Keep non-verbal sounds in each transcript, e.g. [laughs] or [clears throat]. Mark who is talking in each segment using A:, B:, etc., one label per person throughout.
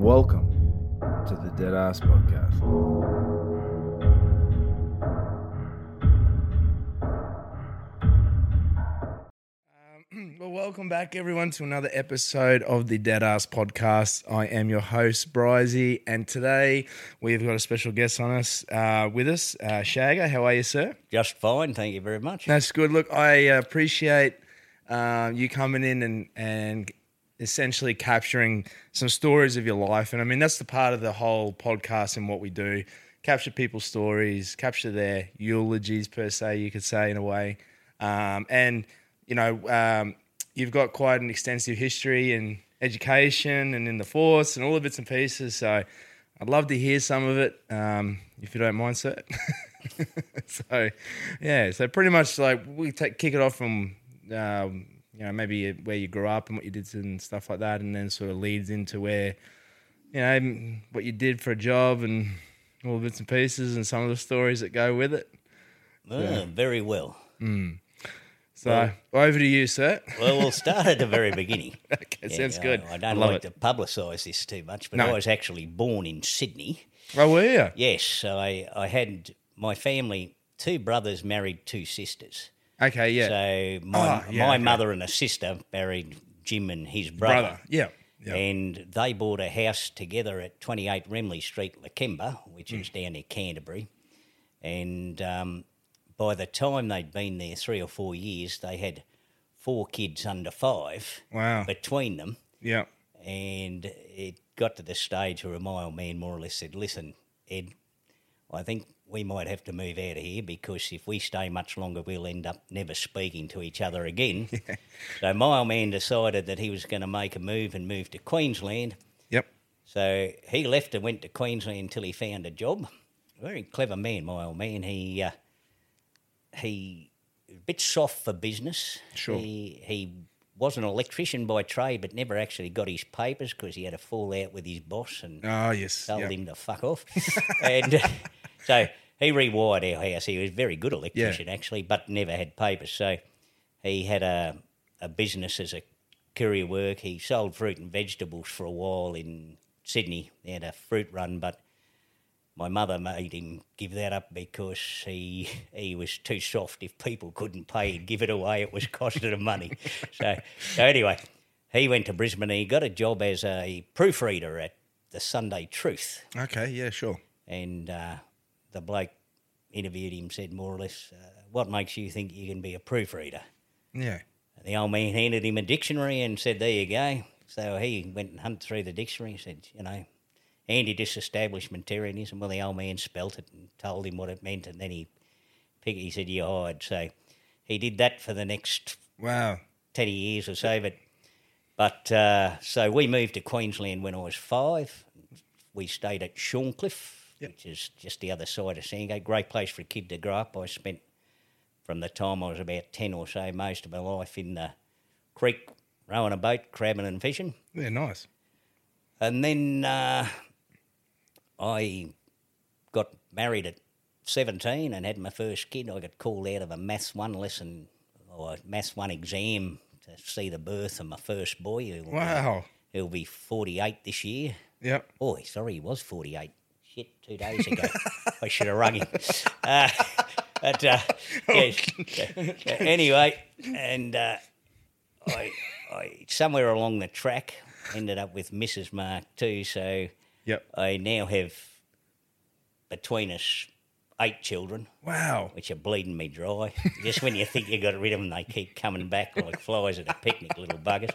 A: Welcome to the Deadass Podcast. Um, [clears throat] well, welcome back, everyone, to another episode of the Deadass Podcast. I am your host, Bryzy, and today we've got a special guest on us uh, with us, uh, Shagger. How are you, sir?
B: Just fine, thank you very much.
A: That's good. Look, I uh, appreciate uh, you coming in and, and essentially capturing some stories of your life. And I mean, that's the part of the whole podcast and what we do capture people's stories, capture their eulogies, per se, you could say, in a way. Um, and, you know, um, you've got quite an extensive history in education and in the force and all the bits and pieces. So I'd love to hear some of it, um, if you don't mind, sir. [laughs] so, yeah, so pretty much like we take, kick it off from um, you know maybe where you grew up and what you did and stuff like that, and then sort of leads into where you know what you did for a job and all the bits and pieces and some of the stories that go with it.
B: Ah, Very well.
A: So over to you, sir.
B: Well, we'll [laughs] start at the very beginning. [laughs]
A: okay, sounds good.
B: I don't
A: love
B: like
A: it.
B: to publicise this too much, but
A: No.
B: I was actually born in Sydney.
A: Oh, were you?
B: Yes, so I, I had my family, two brothers married two sisters.
A: Okay, yeah.
B: So my,
A: Oh, yeah,
B: my
A: okay.
B: mother and a sister married Jim and his brother.
A: Brother. Yeah. Yeah.
B: And they bought a house together at 28 Remley Street, Lakemba, which
A: Hmm.
B: is down near Canterbury. And um, by the time they'd been there three or four years, they had four kids under five
A: Wow.
B: between them.
A: yeah.
B: And it got to the stage where my old man more or less said, Listen, Ed, I think we might have to move out of here because if we stay much longer, we'll end up never speaking to each other again. [laughs] So my old man decided that he was going to make a move and move to Queensland.
A: Yep.
B: So he left and went to Queensland until he found a job. Very clever man, my old man. He uh, he a bit soft for business.
A: Sure.
B: He he was an electrician by trade, but never actually got his papers because he had a fallout with his boss and
A: Oh, yes.
B: told
A: Yep.
B: him to fuck off. [laughs] and uh, so he rewired our house. He was a very good electrician, actually, but never had papers. So he had a, a business as a courier work. He sold fruit and vegetables for a while in Sydney. He had a fruit run, but my mother made him give that up because he he was too soft. If people couldn't pay, he'd give it away. It was costing him money. [laughs] So, so anyway, he went to Brisbane and he got a job as a proofreader at the Sunday Truth.
A: Okay, yeah, sure.
B: And uh, the bloke interviewed him, said more or less, uh, "What makes you think you can be a proofreader?"
A: Yeah.
B: And the old man handed him a dictionary and said, There you go. So he went and hunted through the dictionary and said, You know, anti disestablishmentarianism. Well, the old man spelt it and told him what it meant, and then he he said, You hired. So he did that for the next
A: Wow.
B: 10 years or so. But, but uh, so we moved to Queensland when I was five. We stayed at Shorncliffe, which is just the other side of Sandgate. Great place for a kid to grow up. I spent from the time I was about 10 or so most of my life in the creek, rowing a boat, crabbing and fishing.
A: Yeah, nice.
B: And then uh, I got married at 17 and had my first kid. I got called out of a Maths 1 lesson or a Maths 1 exam to see the birth of my first boy. Be-
A: Wow.
B: He'll be 48 this year.
A: Yep.
B: Oh, sorry, he was 48. Shit, two days ago. I should have rung him. Uh, but, uh, [laughs] yes. anyway, and uh, I, I, somewhere along the track, ended up with Mrs. Mark too. So
A: Yep.
B: I now have between us eight children,
A: Wow.
B: which are bleeding me dry. Just when you think you got rid of them, they keep coming back like flies at a picnic, little buggers.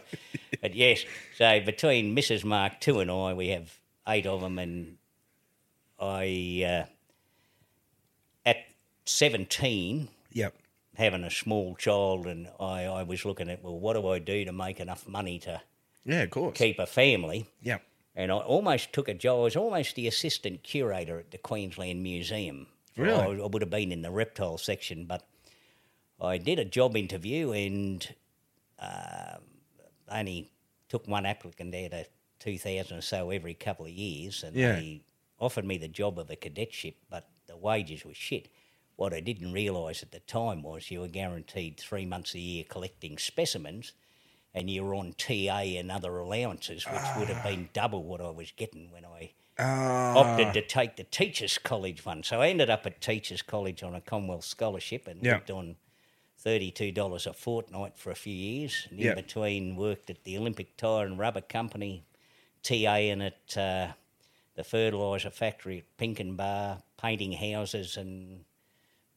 B: But yes, so between Mrs. Mark two and I, we have eight of them, and I uh, at seventeen
A: Yep.
B: having a small child, and I, I was looking at well, what do I do to make enough money to
A: Yeah, of course.
B: keep a family?
A: Yeah.
B: And I almost took a job. I was almost the assistant curator at the Queensland Museum.
A: Really?
B: I, I would have been in the reptile section, but I did a job interview and uh, only took one applicant out of 2,000 or so every couple of years. And
A: Yeah.
B: they offered me the job of a cadetship, but the wages were shit. What I didn't realise at the time was you were guaranteed three months a year collecting specimens and you were on TA and other allowances, which would have been double what I was getting when I
A: Uh,
B: opted to take the Teachers College one. So I ended up at Teachers College on a Commonwealth scholarship and
A: Yeah.
B: lived on $32 a fortnight for a few years. And in
A: Yeah.
B: between, worked at the Olympic Tire and Rubber Company, TA and at uh, the fertiliser factory at Pinkenba, painting houses and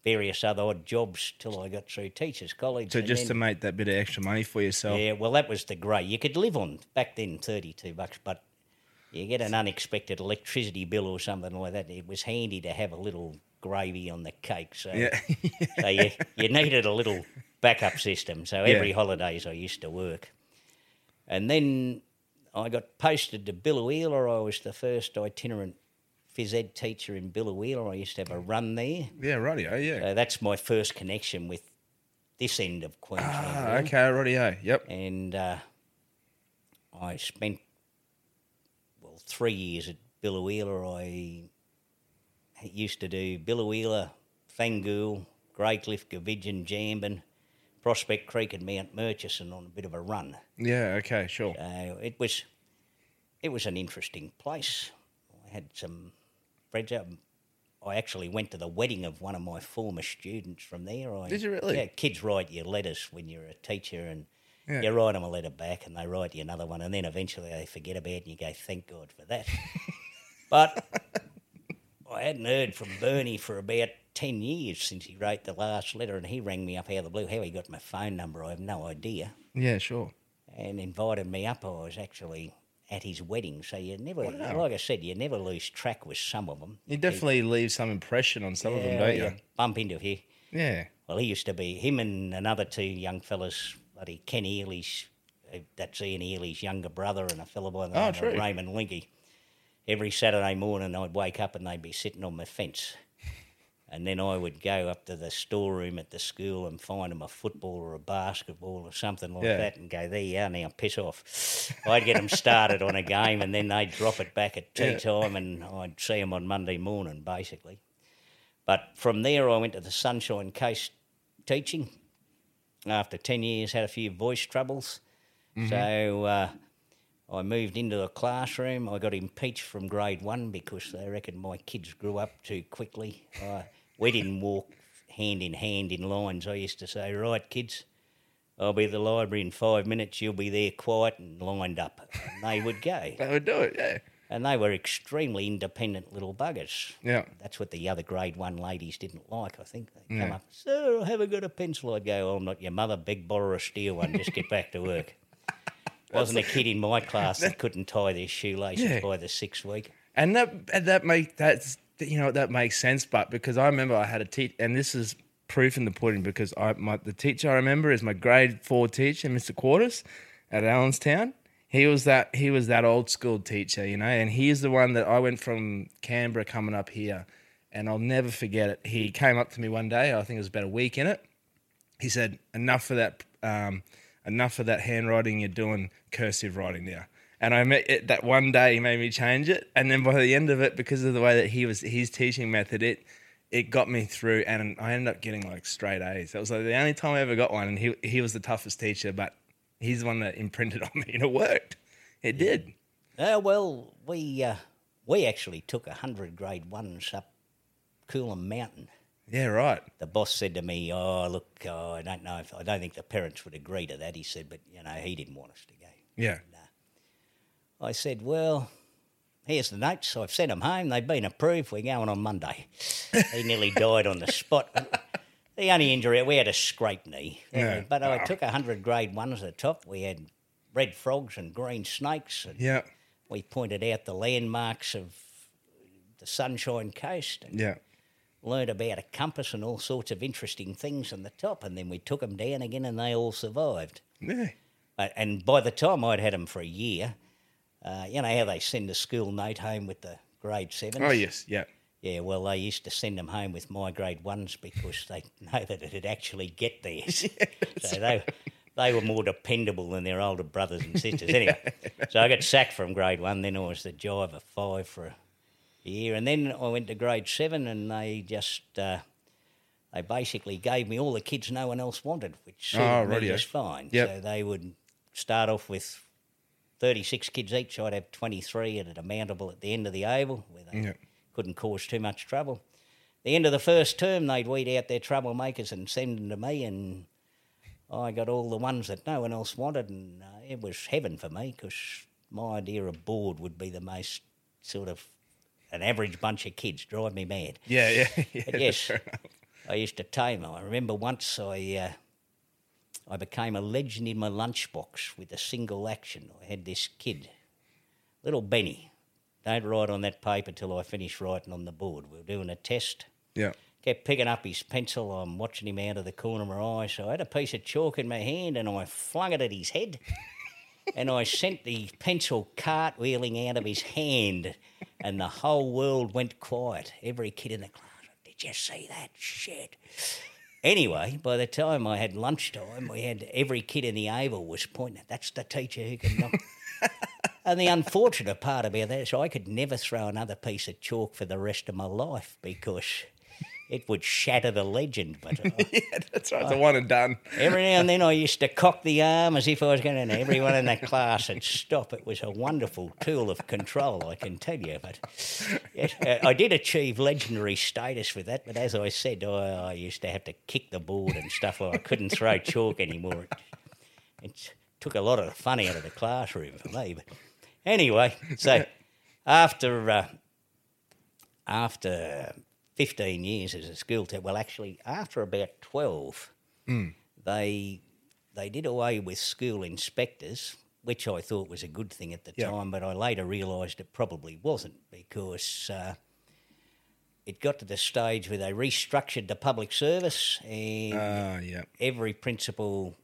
B: various other odd jobs till I got through Teachers College.
A: so
B: and
A: just
B: then-
A: to make that bit of extra money for yourself.
B: yeah, well, that was the grey. You could live on back then thirty-two bucks, but you get an unexpected electricity bill or something like that. It was handy to have a little gravy on the cake, so,
A: Yeah.
B: so you, you needed a little backup system. So
A: Yeah.
B: every holidays I used to work, and then I got posted to Biloela. I was the first itinerant phys ed teacher in Biloela. I used to have a run there.
A: yeah, rightio. Yeah.
B: So that's my first connection with this end of Queensland.
A: Ah,
B: really
A: okay, rightio. Yep.
B: and uh, I spent well three years at Biloela. I used to do Biloela, Thangool, Greycliffe, Goovigen, Jambin, Prospect Creek, and Mount Murchison on a bit of a run.
A: Yeah. Okay. Sure.
B: So it was it was an interesting place. I had some friends. Um, I actually went to the wedding of one of my former students from there. I,
A: Did you really?
B: Yeah, kids write you letters when you're a teacher, and
A: Yeah.
B: you write them a letter back, and they write you another one, and then eventually they forget about it, and you go, "Thank God for that." [laughs] but I hadn't heard from Bernie for about ten years since he wrote the last letter, and he rang me up out of the blue. How he got my phone number, I have no idea
A: Yeah. Sure.
B: and invited me up. I was actually at his wedding, so you never,
A: Wow.
B: like I said, you never lose track with some of them.
A: You definitely leave some impression on some of them, don't you?
B: Bump into here.
A: Yeah.
B: Well, he used to be him and another two young fellas, bloody Ken Ely's, uh, that's Ian Ely's younger brother, and a fellow by the
A: Oh,
B: name of Raymond Linky. Every Saturday morning, I'd wake up and they'd be sitting on my fence. And then I would go up to the storeroom at the school and find them a football or a basketball or something like
A: Yeah.
B: that and go, there you are, now piss off. I'd get them started on a game and then they'd drop it back at tea
A: Yeah.
B: time and I'd see them on Monday morning, basically. But from there, I went to the Sunshine Coast teaching. After 10 years, had a few voice troubles. So uh, I moved into the classroom. I got impeached from grade one because they reckon my kids grew up too quickly. Uh, we didn't walk hand in hand in lines. I used to say, right, kids, I'll be at the library in five minutes. You'll be there quiet and lined up. And they would go. [laughs]
A: That would do it. Yeah.
B: And they were extremely independent little buggers.
A: Yeah.
B: That's what the other grade one ladies didn't like, I think. They
A: Yeah.
B: come up, Sir, I haven't got a pencil. I'd go, oh, I'm not your mother. Beg, borrow a steel one. Just get back to work. Wasn't a kid in my class that couldn't tie their shoelaces
A: Yeah.
B: by the sixth week.
A: And that and that make that's you know that makes sense, but because I remember I had a teach, and this is proof in the pudding because I my the teacher I remember is my grade four teacher, Mr. Quartus, at Allenstown. He was that he was that old school teacher, you know, and he's the one that I went from Canberra coming up here, and I'll never forget it. He came up to me one day, I think it was about a week in it. He said, "Enough for that, um, enough of that handwriting. You're doing cursive writing now." And I met it that one day. He made me change it, and then by the end of it, because of the way that he was his teaching method, it it got me through, and I ended up getting like straight A's. That was like the only time I ever got one, and he he was the toughest teacher, but he's the one that imprinted [laughs] on me, and it worked. It did.
B: Oh, well, we, uh, we actually took a 100 grade ones up Coolum Mountain.
A: Yeah, right.
B: The boss said to me, oh, look, oh, I don't know if, I don't think the parents would agree to that. He said, but, you know, he didn't want us to go.
A: Yeah.
B: Uh, I said, well, here's the notes. I've sent them home. They've been approved. We're going on Monday. [laughs] he nearly died on the spot. The only injury, we had a scrape knee.
A: Yeah.
B: Uh, but I ah. took 100 grade ones at the top. We had red frogs and green snakes. And
A: Yeah.
B: we pointed out the landmarks of the Sunshine Coast. And
A: Yeah.
B: Learned about a compass and all sorts of interesting things on the top, and then we took them down again, and they all survived.
A: Yeah.
B: And by the time I'd had them for a year, uh, you know how they send a school note home with the grade sevens?
A: Oh yes, yeah.
B: Yeah, well, they used to send them home with my grade ones because they [laughs] know that it'd actually get there. [laughs] so they, they were more dependable than their older brothers and sisters. Anyway, [laughs] so I got sacked from grade one. Then I was the Jive five for a year, and then I went to grade seven, and they just uh, they basically gave me all the kids no one else wanted, which suited
A: Oh,
B: me just fine.
A: Yep.
B: So they would start off with 36 kids each. I'd have 23 at a mountable at the end of the oval where they
A: Yep.
B: couldn't cause too much trouble. The end of the first term, they'd weed out their troublemakers and send them to me, and I got all the ones that no one else wanted, and uh, it was heaven for me because my idea of board would be the most sort of an average bunch of kids drive me mad.
A: Yeah, yeah, [laughs] yeah.
B: But yes, I used to tame them. I remember once I uh, I became a legend in my lunchbox with a single action. I had this kid, little Benny. Don't write on that paper till I finish writing on the board. We were doing a test.
A: Yeah.
B: Kept picking up his pencil. I'm watching him out of the corner of my eye. So I had a piece of chalk in my hand and I flung it at his head. [laughs] and I sent the pencil cartwheeling out of his hand. And the whole world went quiet. Every kid in the class, did you see that shit? Anyway, by the time I had lunchtime, we had every kid in the Oval was pointing. That's the teacher who can knock. and the unfortunate part about that is I could never throw another piece of chalk for the rest of my life because it would shatter the legend. But uh, [laughs]
A: yeah, that's right. It's a one and done. [laughs]
B: every now and then I used to cock the arm as if I was going to, everyone in the class would stop. It was a wonderful tool of control, I can tell you. But yes, uh, I did achieve legendary status with that. But as I said, I, I used to have to kick the board and stuff. Or I couldn't throw chalk anymore. It, it took a lot of the fun out of the classroom for me. But anyway, so after uh, after 15 years as a school teacher, well, actually, after about 12, they they did away with school inspectors, which I thought was a good thing at the
A: Yeah.
B: time, but I later realised it probably wasn't because uh, it got to the stage where they restructured the public service and
A: Uh, yeah.
B: every principal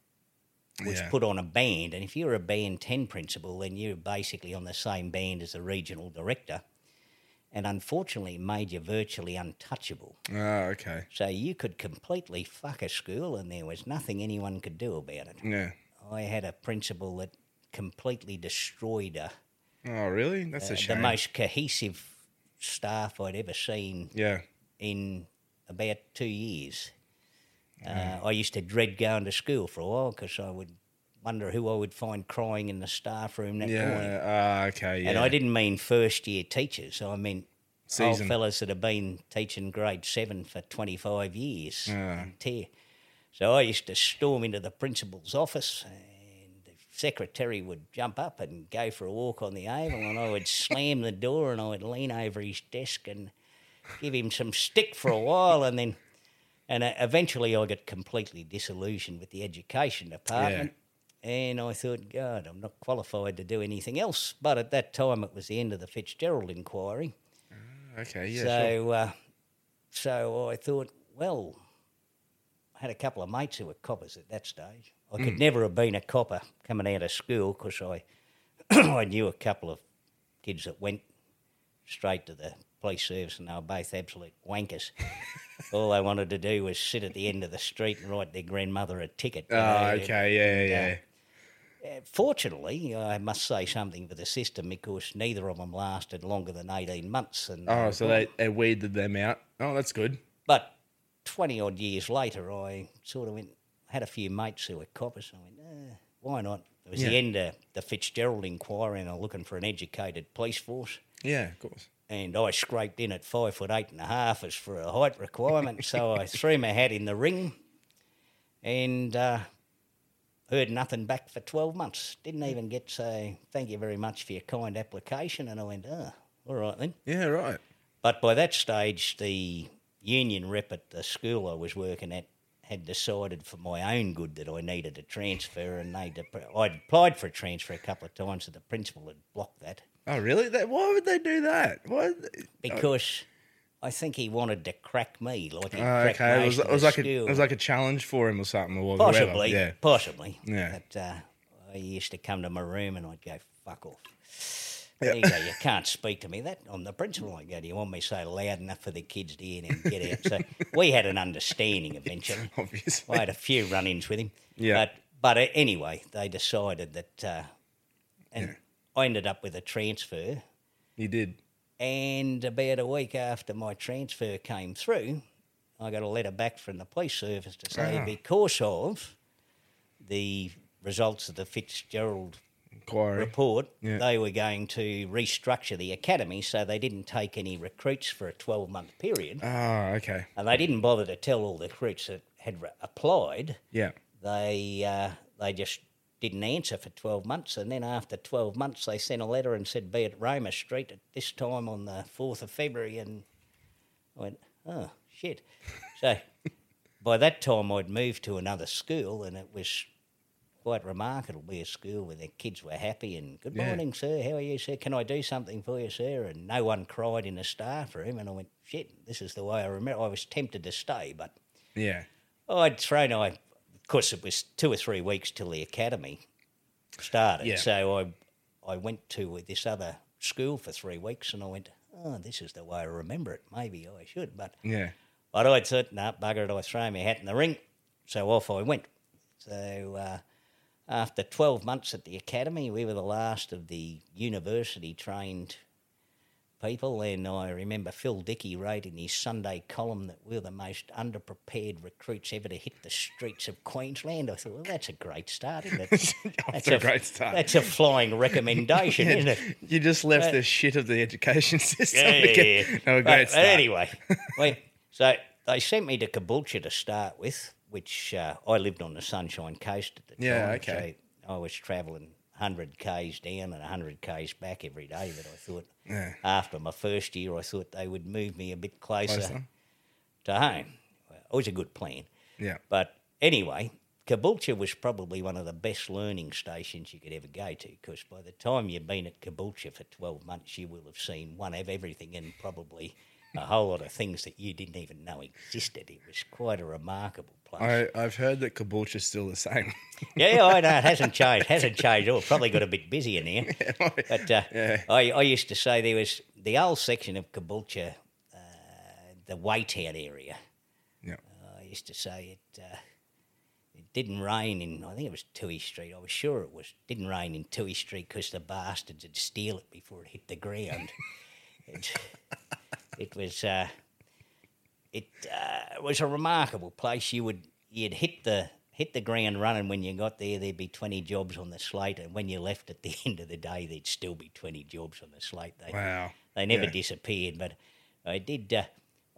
B: was
A: Yeah.
B: put on a band. And if you're a band 10 principal, then you're basically on the same band as the regional director. And unfortunately, made you virtually untouchable.
A: Oh, okay.
B: So you could completely fuck a school and there was nothing anyone could do about it.
A: Yeah.
B: I had a principal that completely destroyed uh,
A: Oh, really? That's a shame.
B: the most cohesive staff I'd ever seen
A: yeah.
B: in about two years. Uh, I used to dread going to school for a while because I would wonder who I would find crying in the staff room that morning.
A: Yeah. Ah, okay. Yeah.
B: And I didn't mean first year teachers. I meant
A: Season.
B: old fellas that have been teaching grade seven for 25 years.
A: Ah.
B: tear. So I used to storm into the principal's office and the secretary would jump up and go for a walk on the oval and I would slam the door and I would lean over his desk and give him some stick for a while and then and uh, eventually I got completely disillusioned with the education department. And I thought, God, I'm not qualified to do anything else. But at that time, it was the end of the Fitzgerald inquiry.
A: Okay. Yeah.
B: so,
A: sure.
B: uh, so I thought, well, I had a couple of mates who were coppers at that stage. I could never have been a copper coming out of school because I, [clears throat] I knew a couple of kids that went straight to the police service and they were both absolute wankers. [laughs] All they wanted to do was sit at the end of the street and write their grandmother a ticket.
A: Oh,
B: know, and-
A: okay. Yeah. Yeah.
B: uh, Fortunately, I must say something for the system because neither of them lasted longer than 18 months. And
A: Oh, so they, they weeded them out. Oh, that's good.
B: But 20 odd years later, I sort of went, had a few mates who were coppers. And I went, eh, why not? It was the end of the Fitzgerald inquiry and I'm looking for an educated police force.
A: Yeah, of course.
B: And I scraped in at five foot eight and a half as for a height requirement. so I threw my hat in the ring and uh, heard nothing back for 12 months. Didn't even get to say, thank you very much for your kind application. And I went, oh, all right then.
A: Yeah, right.
B: But by that stage, the union rep at the school I was working at had decided for my own good that I needed a transfer, and they I'd applied for a transfer a couple of times, and the principal had blocked that
A: Oh, really? That, why would they do that? Why?
B: Uh, because I think he wanted to crack me, like he
A: Oh,
B: cracked
A: okay, it was, it was like a it was like a challenge for him or something, or whoever.
B: possibly,
A: Yeah,
B: possibly.
A: Yeah.
B: But uh, he used to come to my room and I'd go, "Fuck off."
A: Yeah.
B: There you go. You can't speak to me. That I'm the principal. I go, "Do you want me to say loud enough for the kids to hear and get out?" So we had an understanding eventually. [laughs]
A: obviously.
B: I had a few run-ins with him.
A: Yeah.
B: But but uh, anyway, they decided that, uh, and I ended up with a transfer.
A: You did.
B: And about a week after my transfer came through, I got a letter back from the police service to say
A: Ah.
B: because of the results of the Fitzgerald
A: Inquiry.
B: report,
A: Yeah.
B: they were going to restructure the academy so they didn't take any recruits for a 12 month period.
A: Oh, okay.
B: And they didn't bother to tell all the recruits that had re- applied.
A: Yeah.
B: They, uh, they just didn't answer for 12 months. And then after 12 months, they sent a letter and said, be at Roma Street at this time on the 4th of February. And I went, oh, shit. So by that time, I'd moved to another school and it was quite remarkable to be a school where the kids were happy and good
A: Yeah.
B: morning, sir. How are you, sir? Can I do something for you, sir? And no one cried in the staff room. And I went, shit, this is the way I remember. I was tempted to stay, but
A: Yeah.
B: I'd thrown. I, of course, it was two or three weeks till the academy started.
A: Yeah.
B: So I, I went to this other school for three weeks, and I went, "Oh, this is the way I remember it. Maybe I should." But
A: Yeah.
B: but I thought, "No, bugger it! I throw my hat in the ring." So off I went. So uh, after twelve months at the academy, we were the last of the university trained people. And I remember Phil Dickie wrote in his Sunday column that we're the most underprepared recruits ever to hit the streets of Queensland. I thought, well, that's a great start, isn't it? [laughs]
A: To a great start.
B: That's a flying recommendation, [laughs] isn't it?
A: You just left
B: Uh,
A: the shit of the education [laughs] system.
B: Yeah, yeah,
A: get-
B: yeah.
A: No, great
B: but anyway, so they sent me to Caboolture to start with, which uh, I lived on the Sunshine Coast at the
A: Yeah,
B: time.
A: okay.
B: So I was travelling 100 k's down and 100 k's back every day. But I thought
A: Yeah.
B: after my first year, I thought they would move me a bit closer,
A: Closer.
B: to home. Well, it was a good plan.
A: Yeah.
B: But anyway, Caboolture was probably one of the best learning stations you could ever go to because by the time you've been at Caboolture for 12 months, you will have seen one of everything and probably a whole lot of things that you didn't even know existed. It was quite a remarkable place.
A: I, I've heard that Caboolture's still the same. [laughs]
B: yeah, I know, it [laughs] hasn't changed. hasn't changed at all. Probably got a bit busier now. [laughs] But uh,
A: Yeah.
B: I, I used to say there was the old section of Caboolture, uh, the Waytown area.
A: yeah.
B: I used to say it. Uh, it didn't rain in. I think it was Toohey Street. I was sure it was. Didn't rain in Toohey Street because the bastards would steal it before it hit the ground. it, it was. It uh, was a remarkable place. You would you'd hit the hit the ground running when you got there. There'd be twenty jobs on the slate, and when you left at the [laughs] end of the day, there'd still be twenty jobs on the slate. They,
A: Wow.
B: they never
A: Yeah.
B: disappeared, but I did. Uh,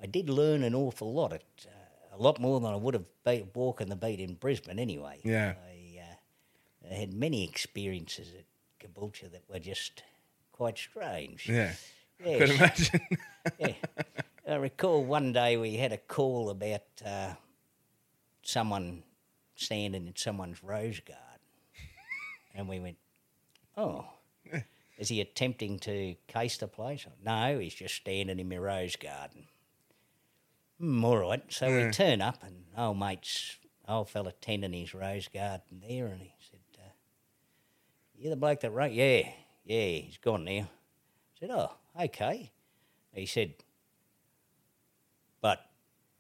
B: I did learn an awful lot. It, uh, a lot more than I would have be walking the beat in Brisbane anyway.
A: Yeah.
B: I, uh, I had many experiences at Caboolture that were just quite strange.
A: Yeah.
B: Yes.
A: Could imagine.
B: yeah. [laughs] I recall one day we had a call about uh, someone standing in someone's rose garden. And we went, oh, is he attempting to case the place? No, he's just standing in my rose garden. Hmm, all right. So we turn up, and old mate's old fella tending his rose garden there, and he said, uh, "You the bloke that wrote? Yeah, yeah. He's gone now." I said, "Oh, okay." He said, "But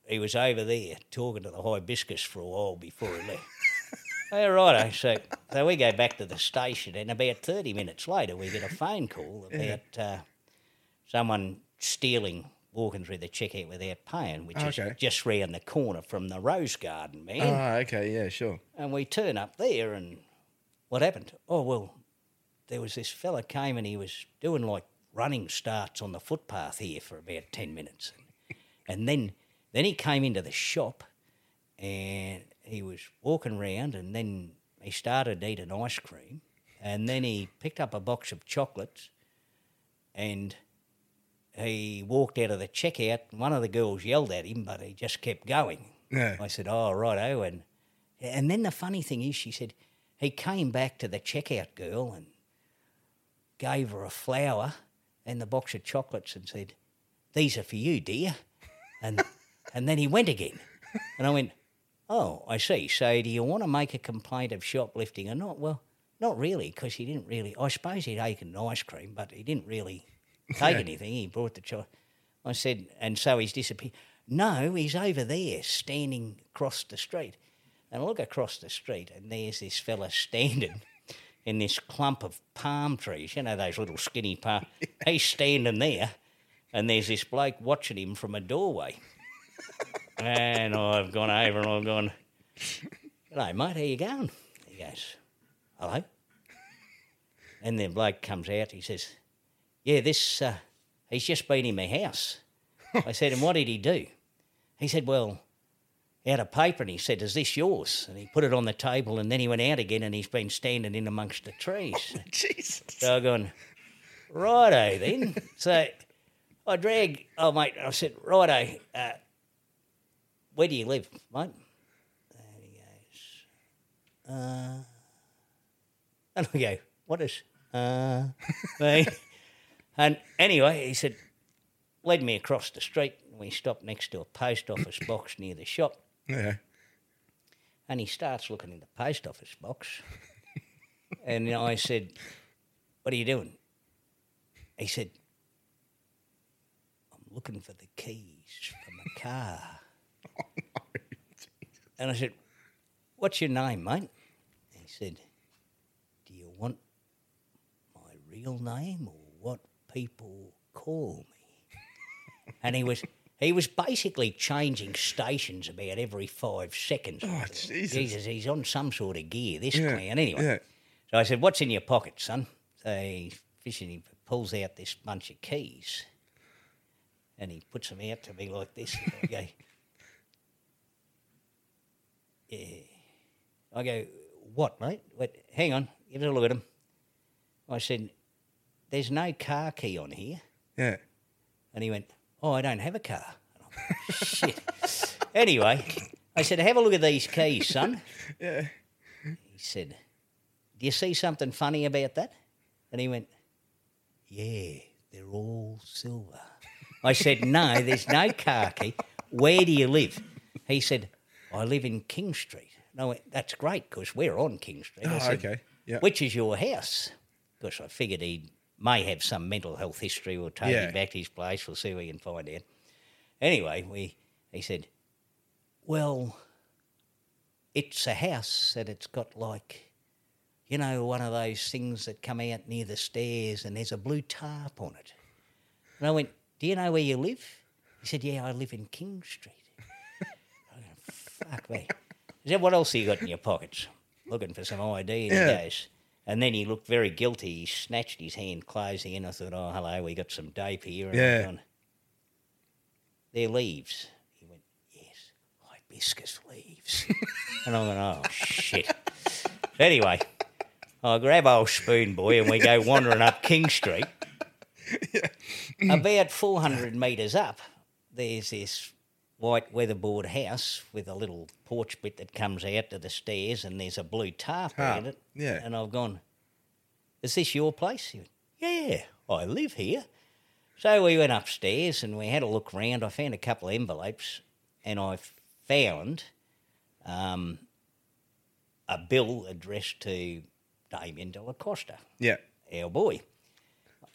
B: he was over there talking to the hibiscus for a while before he left." [laughs] All right, so so we go back to the station, and about thirty minutes later, we get a phone call about uh, someone stealing, walking through the checkout without paying, which
A: Okay.
B: is just round the corner from the rose garden, man.
A: Ah, okay. Yeah, sure.
B: And we turn up there, and what happened? Oh well, there was this fella came and he was doing like running starts on the footpath here for about ten minutes, and then then he came into the shop, and he was walking round, and then he started eating ice cream, and then he picked up a box of chocolates, and he walked out of the checkout. and One of the girls yelled at him, but he just kept going.
A: Yeah.
B: I said, "Oh, righto." And and then the funny thing is, she said he came back to the checkout girl and gave her a flower and the box of chocolates and said, these are for you, dear. And, and then he went again. And I went, oh, I see. So do you want to make a complaint of shoplifting or not? Well, not really, because he didn't really. I suppose he'd taken ice cream, but he didn't really [laughs] take
A: Yeah.
B: anything. He brought the child. I said, and so he's disappeared. No, he's over there, standing across the street. And I look across the street, and there's this fella standing [laughs] in this clump of palm trees. You know those little skinny palm. [laughs] He's standing there, and there's this bloke watching him from a doorway. And I've gone over and I've gone, "Hello, mate. How you going?" He goes, "Hello." And the bloke comes out. He says, "Yeah, this. Uh, he's just been in my house." I said, "And what did he do?" He said, "Well." He had a paper and he said, Is this yours? And he put it on the table and then he went out again and he's been standing in amongst the trees. [laughs]
A: Jesus.
B: So I gone, righto then. so I drag, oh mate, I said, righto, uh, where do you live, mate? And he goes, uh, and I go, what is, uh, mean? [laughs] And anyway, he said, led me across the street. and We stopped next to a post office box near the shop.
A: Yeah.
B: And he starts looking in the post office box. [laughs] and I said, What are you doing? He said, I'm looking for the keys for my car. And I said, What's your name, mate? He said, Do you want my real name or what people call me? [laughs] and he was he was basically changing stations about every five seconds.
A: Oh, Jesus.
B: Jesus, he's on some sort of gear, this
A: Yeah,
B: clown. Anyway.
A: yeah.
B: So I said, What's in your pocket, son? So he's fishing, he pulls out this bunch of keys and he puts them out to me like this. And I go. I go, What, mate? Wait, hang on, give us a look at him. I said, There's no car key on here.
A: Yeah.
B: And he went, Oh, I don't have a car. And I'm like, Shit. [laughs] anyway, I said, Have a look at these keys, son. [laughs]
A: Yeah.
B: He said, Do you see something funny about that? And he went, Yeah, they're all silver. I said, No, there's no car key. Where do you live? He said, I live in King Street. And I went, That's great because we're on King Street. Ah,
A: oh,
B: said,
A: okay. Yeah.
B: Which is your house? Because I figured he may have some mental health history. We'll take
A: Yeah.
B: him back to his place. We'll see what we can find out. Anyway, we he said, Well, it's a house that it's got like, you know, one of those things that come out near the stairs and there's a blue tarp on it. And I went, Do you know where you live? He said, Yeah, I live in King Street. Fuck me. He said, What else have you got in your pockets? Looking for some ID. And
A: Yeah.
B: he goes, and then he looked very guilty. He snatched his hand, closing in. I thought, Oh, hello, we got some dope here. And
A: Yeah.
B: Gone, They're leaves. He went, Yes, hibiscus leaves. [laughs] and I went, Oh, shit. Anyway, I grab old Spoon Boy and we go wandering up King Street. [laughs] About 400 metres up, there's this white weatherboard house with a little porch bit that comes out to the stairs and there's a blue tarp around it.
A: yeah.
B: And I've gone, Is this your place? He went, Yeah, I live here. So we went upstairs and we had a look round. I found a couple of envelopes and I found um, a bill addressed to Damien de la Costa,
A: Yeah.
B: our boy.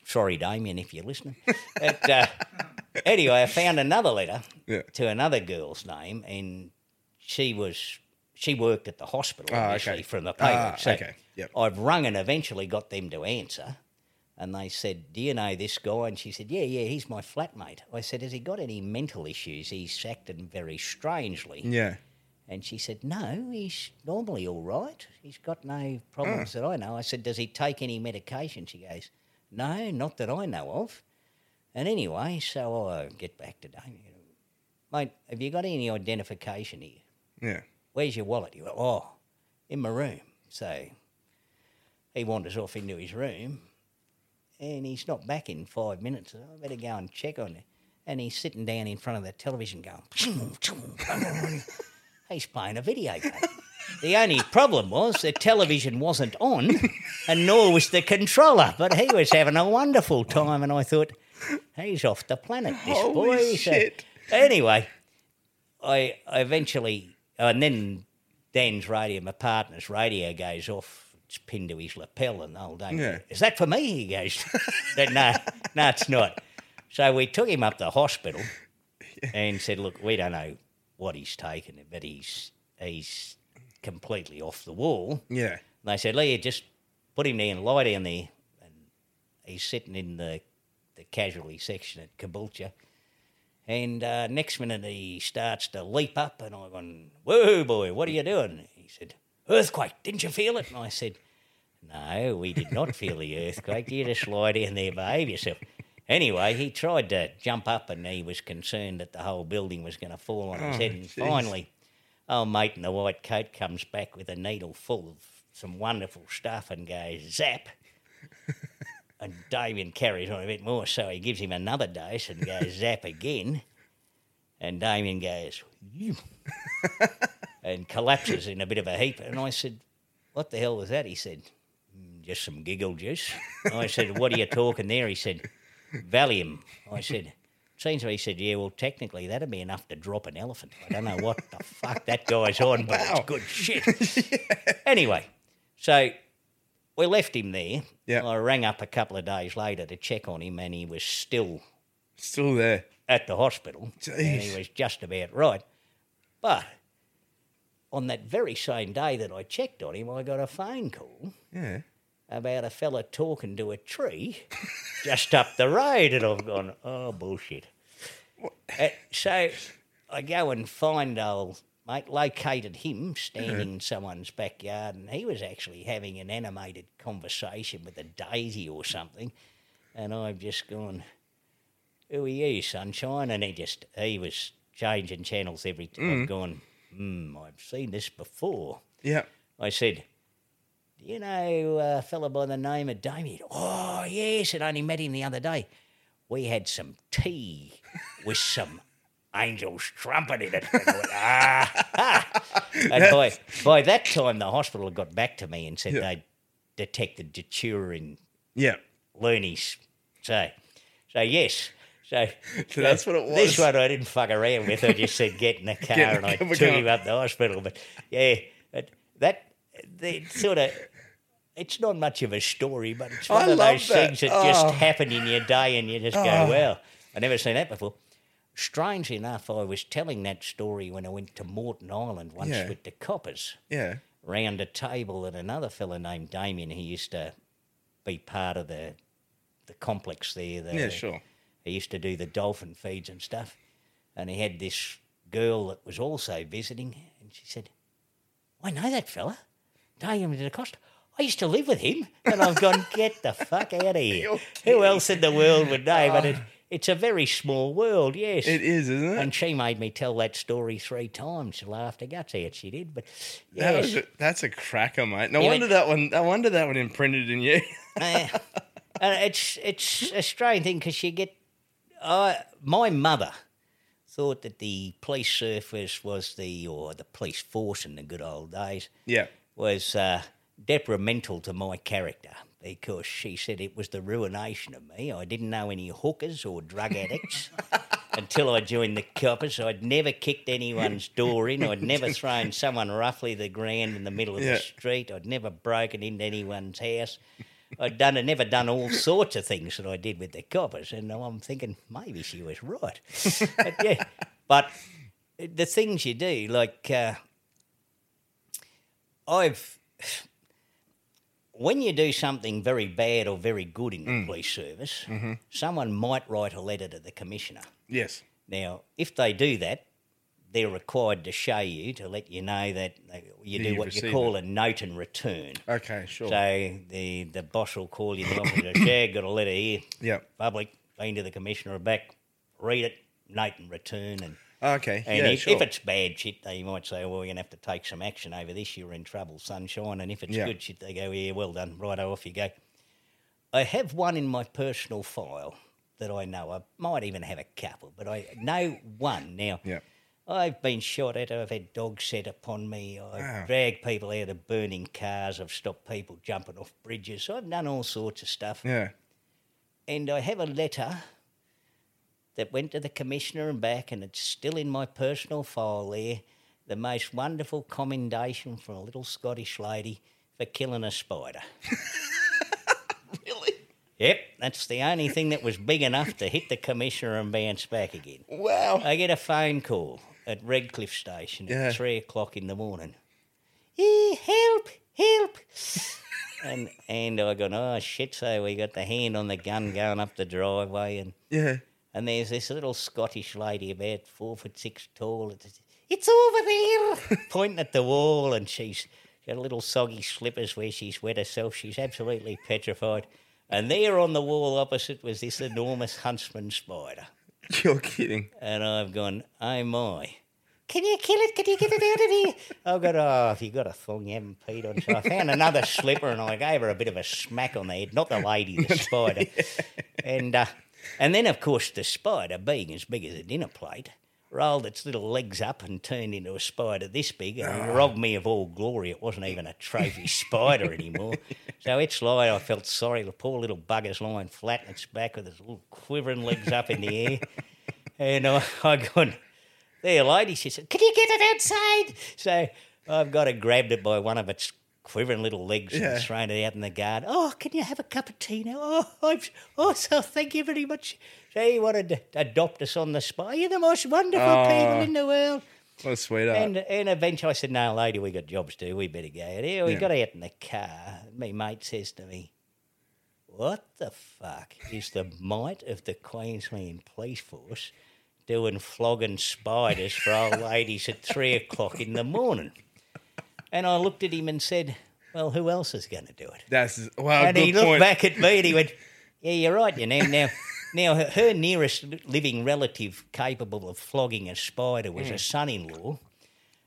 B: Sorry, Damien, if you're listening. but, uh, anyway, I found another letter
A: Yeah.
B: to another girl's name, and she was she worked at the hospital,
A: Oh, okay.
B: from the
A: Ah,
B: so
A: okay, yep.
B: I've rung and eventually got them to answer. And they said, Do you know this guy? And she said, Yeah, yeah, he's my flatmate. I said, Has he got any mental issues? He's acting very strangely.
A: Yeah.
B: And she said, No, he's normally all right. He's got no problems that I know. I said, Does he take any medication? She goes, No, not that I know of. And anyway, so I get back to Damien. Mate, have you got any identification here?
A: Yeah.
B: Where's your wallet? You go, Oh, in my room. So he wanders off into his room and he's not back in five minutes. I better go and check on him. And he's sitting down in front of the television going, he's playing a video game. The only problem was the television wasn't on, and nor was the controller. But he was having a wonderful time, and I thought, he's off the planet, this
A: Holy
B: boy. So- anyway, I, I eventually, oh, and then Dan's radio, my partner's radio goes off. It's pinned to his lapel, and the Dane,
A: Yeah.
B: is that for me? He goes, no, no, it's not. So we took him up to the hospital [laughs] and said, look, we don't know what he's taken, but he's he's completely off the wall.
A: Yeah.
B: And they said, Leah, just put him there and lie down there. And he's sitting in the, the casualty section at Caboolture. And uh, next minute he starts to leap up, and I'm going, Whoa, boy, what are you doing? He said, Earthquake, didn't you feel it? And I said, No, we did not feel the earthquake. You just lie down there, behave yourself. Anyway, he tried to jump up, and he was concerned that the whole building was going to fall on his
A: Oh,
B: head. And
A: jeez.
B: finally, old mate in the white coat comes back with a needle full of some wonderful stuff and goes, Zap. [laughs] And Damien carries on a bit more, so he gives him another dose and goes zap again. And Damien goes, "You," [laughs] and collapses in a bit of a heap. And I said, What the hell was that? He said, "Mm, Just some giggle juice. I said, What are you talking there? He said, Valium. I said, Seems to me, he said, Yeah, well, technically that'd be enough to drop an elephant. I don't know what the fuck that guy's on, but it's good shit. [laughs] Anyway, so we left him there.
A: Yeah.
B: I rang up a couple of days later to check on him, and he was still
A: Still there.
B: at the hospital, and he was just about right. But on that very same day that I checked on him, I got a phone call
A: Yeah.
B: About a fella talking to a tree just up the road, and I've gone, oh bullshit. Uh, so I go and find old mate, located him standing in someone's backyard, and he was actually having an animated conversation with a daisy or something, and I've just gone, who are you, sunshine? And he just he was changing channels every time. I've gone, hmm, I've seen this before.
A: Yeah.
B: I said, you know a fella by the name of Damien? Oh, yes, I'd only met him the other day. We had some tea with some [laughs] angels trumpet in it. And, [laughs] ah, ah. and by, by that time, the hospital had got back to me and said
A: Yeah.
B: they'd detected datura in
A: Yeah.
B: loonies. So, so yes. So,
A: So that's what it was.
B: This
A: was.
B: one I didn't fuck around with. I just said get in the [laughs] car
A: in
B: and
A: the
B: I
A: car, we're
B: took
A: going.
B: him up to the hospital. But yeah, but that the sort of it's not much of a story, but it's one
A: I
B: of those
A: that.
B: things that
A: Oh.
B: just happen in your day, and you just go,
A: Oh.
B: "Well, I never seen that before." Strangely enough, I was telling that story when I went to Moreton Island once
A: Yeah.
B: with the coppers
A: Yeah.
B: round a table and another fella named Damien. He used to be part of the the complex there. The,
A: Yeah, sure.
B: He used to do the dolphin feeds and stuff. And he had this girl that was also visiting, and she said, I know that fella, Damien de Costa. I used to live with him. And I've gone, [laughs] get the fuck out of here. Who else in the world would know? But it, it's a very small world, yes.
A: It is, isn't it?
B: And she made me tell that story three times. She laughed her guts out. She did, but
A: That
B: yes,
A: a, that's a cracker, mate. No
B: Yeah,
A: wonder that one. No wonder that one imprinted in you. [laughs]
B: Uh, it's it's a strange thing because you get. Uh, my mother thought that the police service was the or the police force in the good old days
A: yeah.
B: was uh, detrimental to my character because she said it was the ruination of me. I didn't know any hookers or drug addicts [laughs] until I joined the coppers. I'd never kicked anyone's door in. I'd never [laughs] thrown someone roughly the ground in the middle of
A: Yeah.
B: the street. I'd never broken into anyone's house. I'd done and never done all sorts of things that I did with the coppers, and I'm thinking maybe she was right. but yeah, [laughs] but the things you do, like uh, I've when you do something very bad or very good in the police service, someone might write a letter to the commissioner.
A: Yes.
B: Now, if they do that, they're required to show you to let you know that you do what you call a note and return.
A: Okay. Sure.
B: So the the boss will call you in the office and say, "Yeah, got a letter here,
A: yeah.
B: public, been to the commissioner back, read it, note and return, and
A: Okay.
B: and
A: yeah.
B: if,
A: sure.
B: if it's bad shit, they might say, well, we're going to have to take some action over this. You're in trouble, sunshine. And if it's
A: Yeah.
B: good shit, they go, yeah, well done. Right off you go. I have one in my personal file that I know. I might even have a couple, but I know one. Now,
A: Yeah.
B: I've been shot at. I've had dogs set upon me. I've
A: Wow.
B: dragged people out of burning cars. I've stopped people jumping off bridges. I've done all sorts of stuff.
A: Yeah.
B: And I have a letter that went to the commissioner and back, and it's still in my personal file there. The most wonderful commendation from a little Scottish lady for killing a spider. [laughs]
A: Really?
B: Yep, that's the only thing that was big enough to hit the commissioner and bounce back again.
A: Wow.
B: I get a phone call at Redcliffe Station
A: Yeah.
B: at three o'clock in the morning. Eh, help, help. [laughs] and and I go, oh shit, so we got the hand on the gun going up the driveway and
A: Yeah.
B: And there's this little Scottish lady about four foot six tall. It's, over there, [laughs] pointing at the wall, and she's got little soggy slippers where she's wet herself. She's absolutely petrified. And there on the wall opposite was this enormous huntsman spider. [laughs]
A: You're kidding.
B: And I've gone, oh my. Can you kill it? Can you get it out of here? I've got, oh, if you got a thong, you haven't peed on. So I found another slipper and I gave her a bit of a smack on the head. Not the lady, the [laughs] spider. And uh, and then, of course, the spider, being as big as a dinner plate, rolled its little legs up and turned into a spider this big and robbed me of all glory. It wasn't even a trophy [laughs] spider anymore. So it's like I felt sorry. The poor little bugger's lying flat on its back with its little quivering legs up in the air. And I, I gone, there, lady, she said, can you get it outside? So I've got to grabbed it by one of its quivering little legs
A: Yeah.
B: and thrown it out in the garden. Oh, can you have a cup of tea now? Oh, I'm, oh, so thank you very much. So you wanted to adopt us on the spot. You're the most wonderful
A: Oh.
B: people in the world.
A: What a sweetheart.
B: And and eventually I said, No, lady, we got jobs to do. We better go. out here. we
A: Yeah.
B: got out in the car. My mate says to me, What the fuck is the might of the Queensland Police Force doing flogging spiders for old ladies at three o'clock in the morning? And I looked at him and said, Well, who else is going to do it?
A: That's wow.
B: and he looked
A: point.
B: back at me and he went, [laughs] "Yeah, you're right. You know now." Now, her, her nearest living relative capable of flogging a spider was a son-in-law,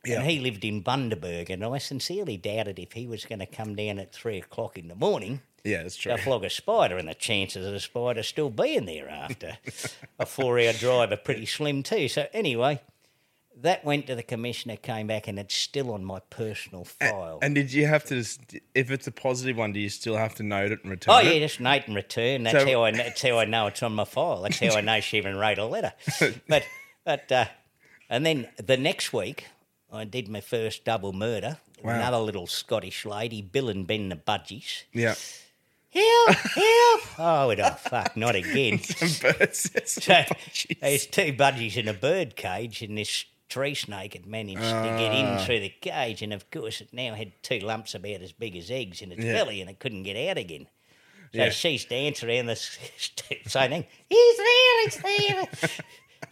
A: Mm. Yeah.
B: and he lived in Bundaberg. And I sincerely doubted if he was going to come down at three o'clock in the morning
A: Yeah, that's true.
B: to flog a spider, and the chances of the spider still being there after [laughs] a four-hour drive are pretty slim too. So anyway, that went to the commissioner, came back, and it's still on my personal file.
A: And did you have to, just, if it's a positive one, do you still have to note it and return
B: Oh
A: it?
B: yeah, just note and return. That's
A: So-
B: how I. That's how I know it's on my file. That's how I know she even wrote a letter. [laughs] But but uh, and then the next week I did my first double murder.
A: Wow.
B: Another little Scottish lady, Bill and Ben the Budgies.
A: Yeah.
B: Help! Help! Oh, it- oh fuck! Not again. [laughs]
A: Some birds.
B: So [laughs] there's two budgies in a bird cage, and this tree snake had managed to get in
A: Ah.
B: through the cage, and of course it now had two lumps about as big as eggs in its
A: Yeah.
B: belly, and it couldn't get out again. So
A: Yeah.
B: she's dancing around the s- [laughs] saying, "He's there! He's there!"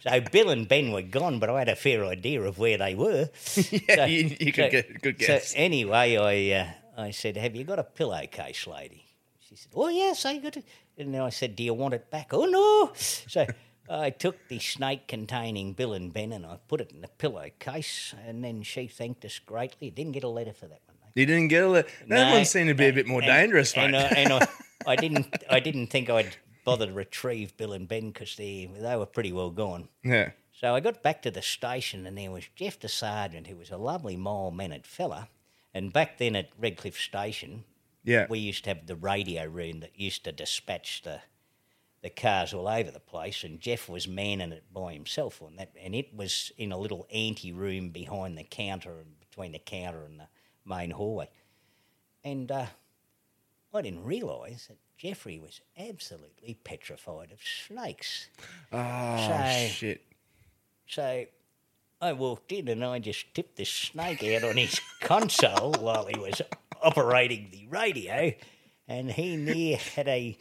B: [laughs] so Bill and Ben were gone, but I had a fair idea of where they were. [laughs]
A: yeah,
B: So-
A: you, you could
B: so-
A: get a good
B: so anyway, I uh, I said, "Have you got a pillowcase, lady?" She said, "Oh yes, I got it." And then I said, "Do you want it back?" "Oh no." So I took the snake containing Bill and Ben and I put it in the pillowcase, and then she thanked us greatly. Didn't get a letter for that one. though.
A: you didn't get a letter. That
B: No,
A: one seemed to be a bit more
B: and-
A: dangerous, mate.
B: And, I, and I, [laughs] I didn't I didn't think I'd bother to retrieve Bill and Ben because they they were pretty well gone.
A: yeah.
B: So I got back to the station, and there was Jeff the sergeant, who was a lovely, mild mannered fella. And back then at Redcliffe Station,
A: Yeah.
B: we used to have the radio room that used to dispatch the the cars all over the place, and Jeff was manning it by himself on that, and it was in a little ante room behind the counter, and between the counter and the main hallway. And uh, I didn't realise that Jeffrey was absolutely petrified of snakes.
A: oh,
B: So-
A: shit.
B: So I walked in and I just tipped this snake out on his console [laughs] while he was operating the radio, and he near had a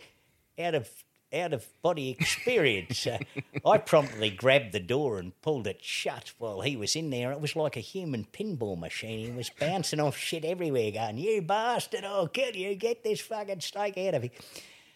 B: out of out of body experience. Uh, so [laughs] I promptly grabbed the door and pulled it shut while he was in there. It was like a human pinball machine. He was bouncing off shit everywhere, going, "You bastard! I'll kill you! Get this fucking snake out of here!"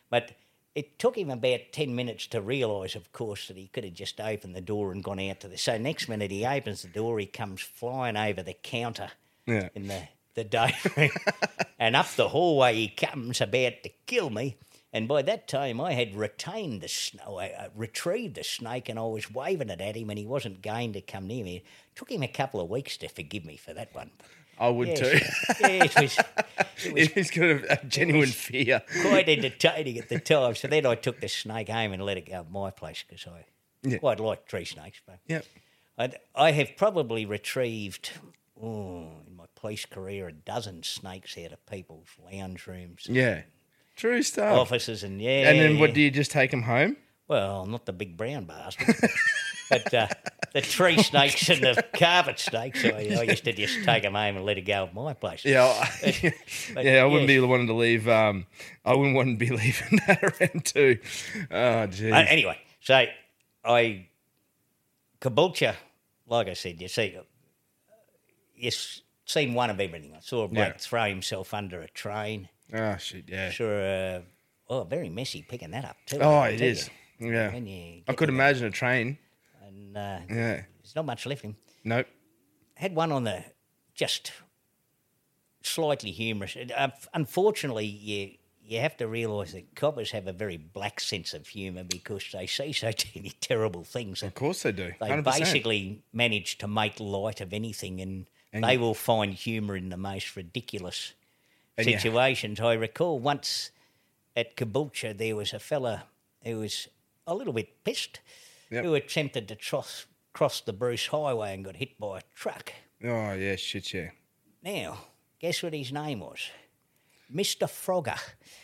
B: But it took him about 10 minutes to realise, of course, that he could have just opened the door and gone out to the. So, next minute he opens the door, he comes flying over the counter
A: Yeah.
B: in the, the day room. [laughs] and up the hallway he comes about to kill me. And by that time, I had retained the snow, uh, retrieved the snake, and I was waving it at him, and he wasn't going to come near me. It took him a couple of weeks to forgive me for that one.
A: I would
B: Yes.
A: too. [laughs]
B: yeah, it was, it was [laughs]
A: He's got a, a genuine fear.
B: quite entertaining at the time. So then I took the snake home and let it go at my place because I
A: Yeah.
B: quite like tree snakes. But
A: yeah.
B: I, I have probably retrieved, oh, in my police career, a dozen snakes out of people's lounge rooms,
A: Yeah. True stuff.
B: Officers and yeah.
A: and then what do you just take them home?
B: Well, not the big brown bastard, [laughs] but uh, the tree snakes and the carpet snakes. I, I used to just take them home and let it go at my place.
A: Yeah, I- [laughs]
B: But
A: yeah. I wouldn't
B: yes.
A: be wanting to leave. Um, I wouldn't want to be [laughs] leaving that around too. Oh, geez.
B: Uh, anyway, so I Caboolture, like I said, you see, you s- seen one of everything. I saw a bloke
A: Yeah.
B: throw himself under a train.
A: Oh shit. Yeah.
B: Sure. a oh, very messy picking that up too.
A: Oh,
B: I
A: it
B: tell
A: is.
B: you.
A: Yeah.
B: When you
A: I
B: get
A: could
B: to
A: imagine a train.
B: that, and uh,
A: Yeah.
B: there's not much left in him.
A: Nope.
B: Had one on the just slightly humorous. Uh, unfortunately, you you have to realise that coppers have a very black sense of humour because they see so [laughs] many terrible things.
A: Of course they do.
B: they
A: 100%.
B: basically manage to make light of anything, and, they will find humour in the most ridiculous
A: And yeah.
B: situations. I recall once at Caboolture there was a fella who was a little bit pissed,
A: Yep.
B: who attempted to cross cross the Bruce Highway and got hit by a truck.
A: Oh yeah. Shit. Yeah.
B: Now, guess what his name was? Mr. Frogger.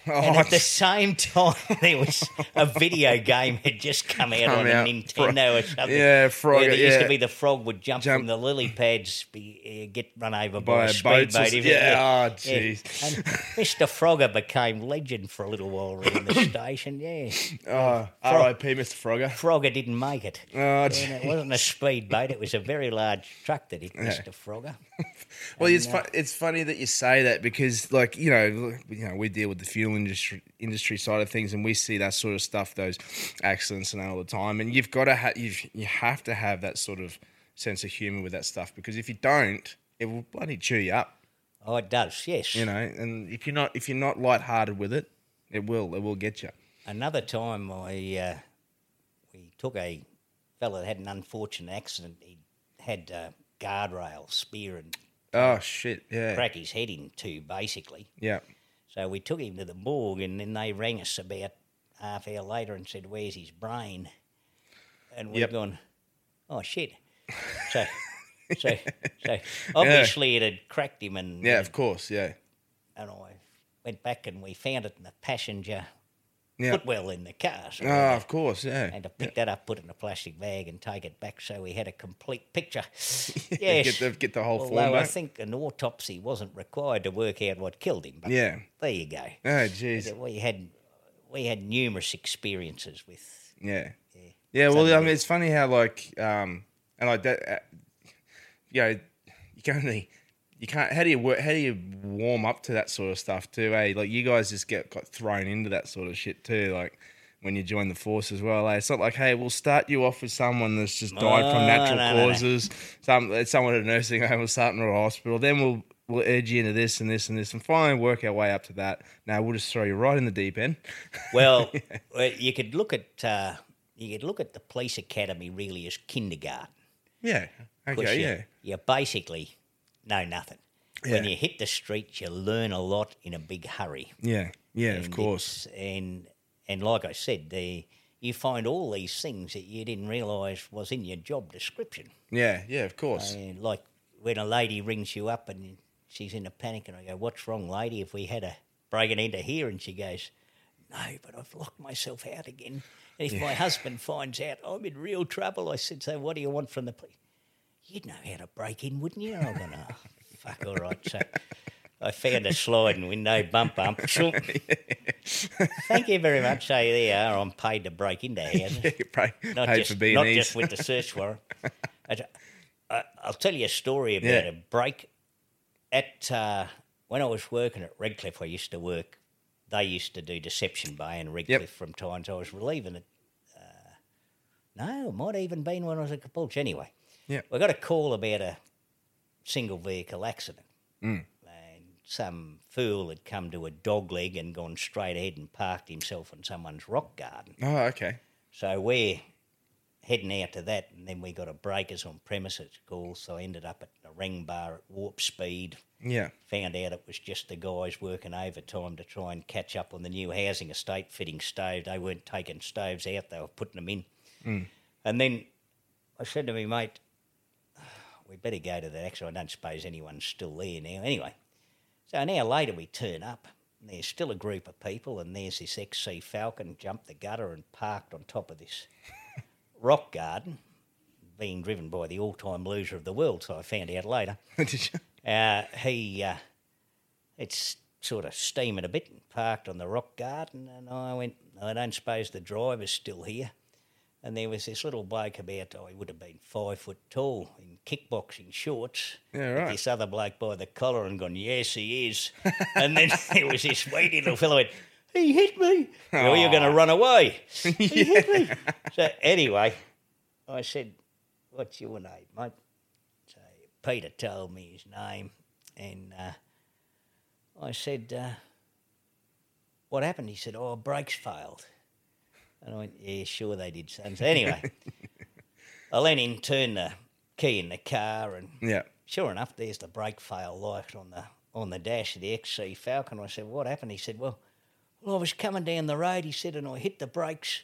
A: Oh,
B: and at the [laughs] same time, [laughs] there was a video game had just come out
A: Come
B: on
A: out.
B: a Nintendo or something.
A: Yeah,
B: Where
A: Frogger,
B: there used
A: yeah.
B: to be the frog would jump,
A: Jump.
B: from the lily pads, be, uh, get run over by,
A: By
B: a speedboat.
A: yeah, oh,
B: yeah.
A: jeez.
B: And Mr. Frogger became legend for a little while around the [coughs] station. Yeah,
A: Oh, R.I.P. Mr. Frogger.
B: Frogger didn't make it.
A: Oh,
B: And it wasn't a speedboat; it was a very large truck that hit Mr. Frogger.
A: Well, it's
B: And, uh,
A: it's funny that you say that because, like, you know, look, you know, we deal with the fuel industry industry side of things, and we see that sort of stuff, those accidents and all the time. And you've got to have you you have to have that sort of sense of humor with that stuff because if you don't, it will bloody chew you up,
B: Oh, it does. Yes.
A: you know. And if you're not if you're not lighthearted with it, it will it will get you.
B: Another time, I uh, we took a fella that had an unfortunate accident. He had uh, guardrail spear and
A: Oh shit! Yeah,
B: crack his head in two, basically.
A: yeah.
B: So we took him to the morgue, and then they rang us about half hour later and said, "Where's his brain?" And we've
A: Yep.
B: gone, "Oh shit!" [laughs] So, so, so obviously it had cracked him, and
A: Yeah, of course. Yeah,
B: and I went back and we found it in the passenger
A: yeah.
B: well in the car. So
A: Oh,
B: had
A: of course. Yeah.
B: and to pick that up, put it in a plastic bag, and take it back so we had a complete picture. [laughs]
A: Yeah,
B: yes.
A: Get the get the whole form
B: Although I think an autopsy wasn't required to work out what killed him. But
A: Yeah.
B: there you go.
A: Oh, jeez.
B: We had we had numerous experiences with.
A: Yeah. Yeah, well, I mean, it's funny how like, um, and like that, uh, you know, you can only, you can't. How do you work? How do you warm up to that sort of stuff too? Eh? Like you guys just get got thrown into that sort of shit too. Like when you join the force as well. Eh? It's not like, hey, we'll start you off with someone that's just died from natural
B: no, no, no.
A: causes. Some someone at a nursing home or something or a hospital. Then we'll. We'll urge you into this and this and this, and finally work our way up to that. Now we'll just throw you right in the deep end. [laughs]
B: Well, well, you could look at uh, you could look at the police academy really as kindergarten.
A: Yeah. Okay.
B: you,
A: Yeah.
B: you basically know nothing. When you hit the streets, you learn a lot in a big hurry.
A: Yeah. Yeah. Of course.
B: And and like I said, the you find all these things that you didn't realise was in your job description.
A: Yeah. Yeah. Of course.
B: And like when a lady rings you up and she's in a panic, and I go, "What's wrong, lady? If we had a breaking into here," and she goes, "No, but I've locked myself out again. And if my husband finds out, I'm in real trouble." I said, "So what do you want from the police?" You'd know how to break in, wouldn't you? I'm going, "Oh, fuck, all right." So. I found a sliding window, bump, bump. Thank you very much. So there you are. I'm paid to break into [laughs] houses
A: Pay,
B: not
A: paid
B: just
A: for being
B: not just with the search warrant. [laughs] I, I, I'll tell you a story about
A: Yeah.
B: a break at uh, when I was working at Redcliffe. I used to work. They used to do Deception Bay and Redcliffe from time. times. I was relieving it. Uh, no, it might have even been when I was at Caboolture. Anyway,
A: Yeah.
B: I got a call about a single vehicle accident.
A: Mm.
B: And some fool had come to a dog leg and gone straight ahead and parked himself in someone's rock garden.
A: Oh, okay.
B: So we're heading out to that, and then we got a breakers on premises call. So I ended up at a ring bar at warp speed.
A: Yeah.
B: Found out it was just the guys working overtime to try and catch up on the new housing estate fitting stove. They weren't taking stoves out; they were putting them in. And then I said to me, mate, we better go to the accident. I don't suppose anyone's still there now. Anyway, so an hour later we turn up. And there's still a group of people, and there's this XC Falcon jumped the gutter and parked on top of this [laughs] rock garden, being driven by the all-time loser of the world. So I found out later. [laughs]
A: Did you?
B: Uh, he, uh, it's sort of steaming a bit, and parked on the rock garden, and I went, I don't suppose the driver's still here. And there was this little bloke about, oh, he would have been five foot tall in kickboxing shorts.
A: Yeah, right.
B: This other bloke by the collar and gone, yes, he is. [laughs] and then [laughs] there was this weedy little fellow went, he hit me. Well, you're going to run away. [laughs] He hit me. So anyway, I said, what's your name, mate? So Peter told me his name, and uh, I said, uh, "What happened?" He said, "Oh, brakes failed." And I went, "Yeah, sure they did, son." So anyway, [laughs] I let him turn the key in the car, and
A: Yeah.
B: sure enough, there's the brake fail light on the on the dash of the XC Falcon. I said, "What happened?" He said, "Well, well, I was coming down the road." He said, "and I hit the brakes,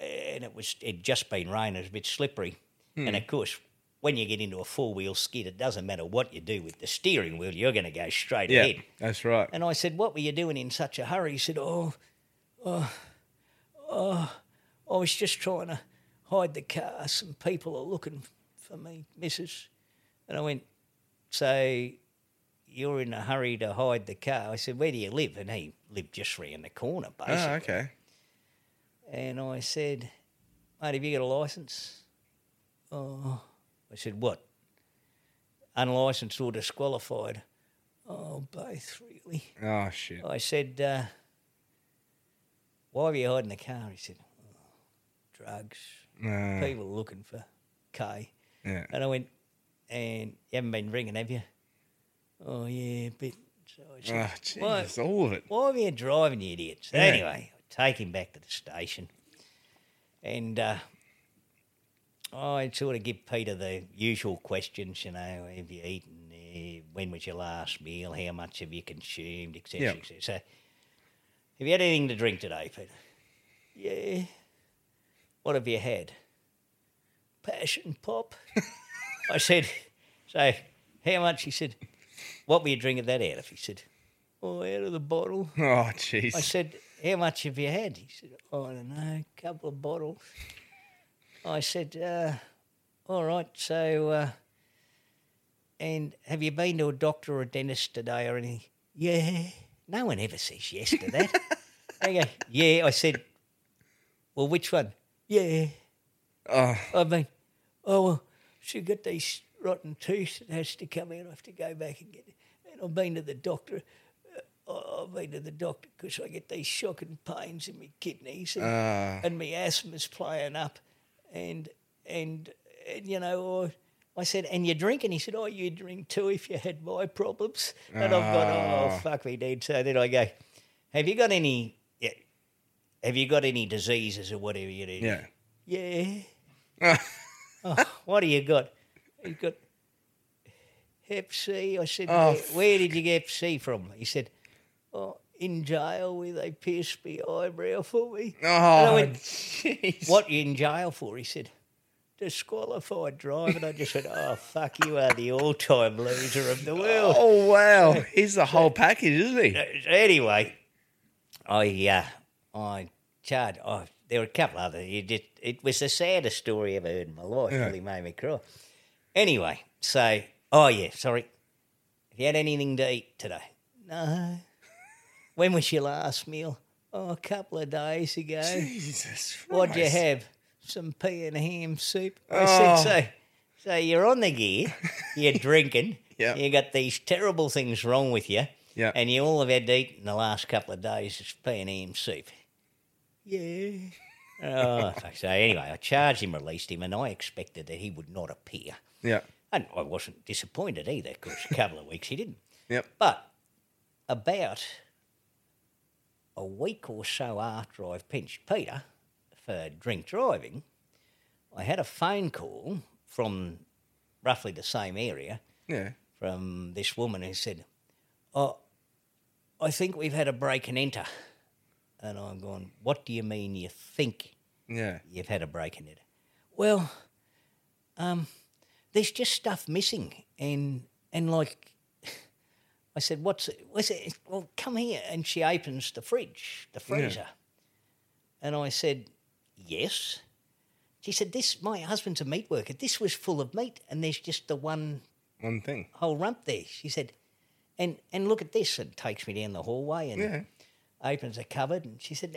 B: and it was it'd just been raining. It was a bit slippery, hmm. and of course." When you get into a four wheel skid, it doesn't matter what you do with the steering wheel, you're going to go straight
A: Yeah.
B: ahead.
A: That's right.
B: And I said, What were you doing in such a hurry? He said, Oh, oh, oh, I was just trying to hide the car. Some people are looking for me, missus. And I went, So you're in a hurry to hide the car? I said, Where do you live? And he lived just round the corner, basically.
A: Oh, okay.
B: And I said, Mate, have you got a license? Oh, I said, What? Unlicensed or disqualified? Oh, both, really.
A: Oh shit.
B: I said, uh, Why were you hiding the car? He said, oh, Drugs.
A: Uh,
B: People looking for K.
A: yeah.
B: And I went, And you haven't been drinking, have you? Oh, yeah, a bit. So
A: Oh
B: "Why-
A: Jesus, all of it.
B: why were you driving, you idiot? So
A: Yeah.
B: anyway, I take him back to the station, and uh, I sort of give Peter the usual questions. You know, have you eaten? Uh, when was your last meal? How much have you consumed? Etc.
A: Yeah.
B: etc. So, have you had anything to drink today, Peter? Yeah. What have you had? Passion pop. [laughs] I said, so how much? He said, what were you drinking that out of? He said, oh, out of the bottle.
A: Oh jeez.
B: I said, how much have you had? He said, oh, I don't know, a couple of bottles. I said, uh, all right, so, uh, and have you been to a doctor or a dentist today or anything? Yeah. No one ever says yes to that. [laughs] I go, yeah. I said, well, which one? Yeah.
A: Oh,
B: I mean, oh, well, she got these rotten teeth that has to come out. I have to go back and get it. And I've been to the doctor. Uh, I've been to the doctor because I get these shocking pains in my kidneys and,
A: Ah.
B: and my asthma's playing up. And, and, and you know, I, I said, and you drink? And he said, oh, you drink too if you had my problems. And I've got, oh,
A: Ah.
B: fuck me, dude. So then I go, have you got any, yeah, have you got any diseases or whatever you do?
A: yeah.
B: Yeah. [laughs] oh, what do you got? He got Hep C. I said,
A: Oh,
B: where, where did you get Hep C from? He said, oh, in jail where they pierced my eyebrow for me. I
A: Oh,
B: went, [laughs]
A: jeez.
B: What you in jail for? He said, disqualified drive. And I just said, oh, fuck, you are the all-time loser of the world.
A: Oh wow, [laughs] he's the whole package, isn't he?
B: Uh, anyway, I uh, I Chad, Oh, there were a couple other. You just, it was the saddest story I ever heard in my life.
A: Yeah.
B: Really made me cry. Anyway, so oh yeah, sorry. Have you had anything to eat today? No. when was your last meal? Oh, a couple of days ago.
A: Jesus.
B: What'd you have? Some pea and ham soup. I
A: Oh.
B: said, so, so you're on the gear, you're [laughs] drinking,
A: Yeah.
B: you got these terrible things wrong with you,
A: Yeah.
B: and you all have had to eat in the last couple of days is pea and ham soup. Yeah. oh, fuck. So anyway, I charged him, released him, and I expected that he would not appear.
A: Yeah.
B: And I wasn't disappointed either, because a couple of weeks he didn't.
A: Yep.
B: But about a week or so after I've pinched Peter for drink driving, I had a phone call from roughly the same area
A: Yeah.
B: from this woman who said, Oh, I think we've had a break and enter. And I'm going, What do you mean you think
A: Yeah.
B: you've had a break and enter? well, um, there's just stuff missing, and and like, [laughs] I said, what's it? What's it? Well, come here, and she opens the fridge, the freezer, and I said, yes. She said, this. My husband's a meat worker. This was full of meat, and there's just the one
A: One thing.
B: whole rump there. She said, and and look at this, and takes me down the hallway and
A: Yeah.
B: opens a cupboard, and she said,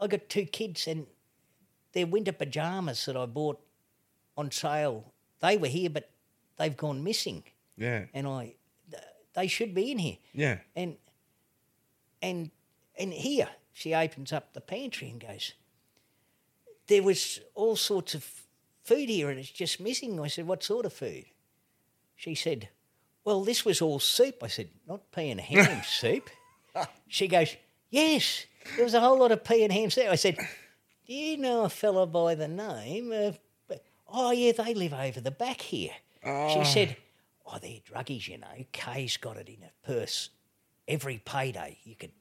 B: I got two kids, and their winter pajamas that I bought on sale, they were here, but they've gone missing,
A: Yeah.
B: and I, they should be in here,
A: Yeah.
B: and and and here she opens up the pantry and goes, there was all sorts of food here, and it's just missing. I said, what sort of food? She said, well, this was all soup. I said, not pea and [laughs] ham soup. She goes, yes, there was a whole lot of pea and ham soup. I said, do you know a fellow by the name of, oh, yeah, they live over the back here. She ah. said, oh, they're druggies, you know. Kay's got it in her purse every payday. You could.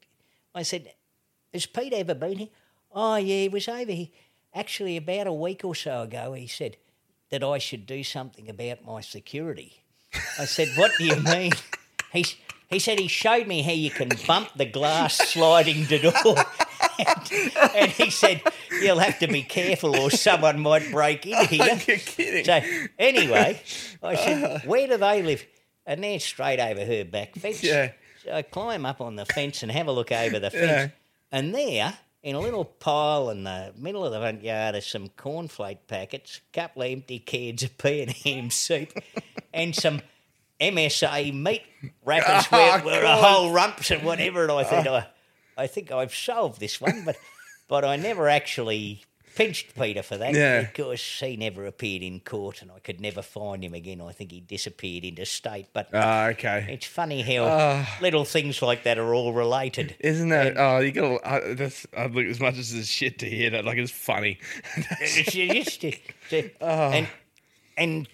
B: I said, has Pete ever been here? Oh, yeah, he was over here. Actually, about a week or so ago, he said that I should do something about my security. I said, what do you [laughs] mean? He, he said he showed me how you can bump the glass sliding the door. [laughs] and, and he said, you'll have to be careful or someone might break in [laughs] here.
A: You're kidding.
B: So anyway, I said, "Where do they live?" And they're straight over her back fence.
A: Yeah.
B: So I climb up on the fence and have a look over the fence,
A: Yeah.
B: and there, in a little pile in the middle of the front yard, are some cornflake packets, a couple of empty cans of pea and ham soup, and some. MSA meat wrappers [laughs]
A: Oh,
B: where, where a whole rumps and whatever, and I think I, I think I've solved this one, but but I never actually pinched Peter for that
A: Yeah.
B: because he never appeared in court and I could never find him again. I think he disappeared into state. But
A: Ah, okay.
B: it's funny how
A: Ah.
B: little things like that are all related.
A: Isn't that? Oh, you gotta. Uh, that's. I look as much as it's shit to hear that. Like it's funny. [laughs]
B: It's just- it's-
A: Ah.
B: and and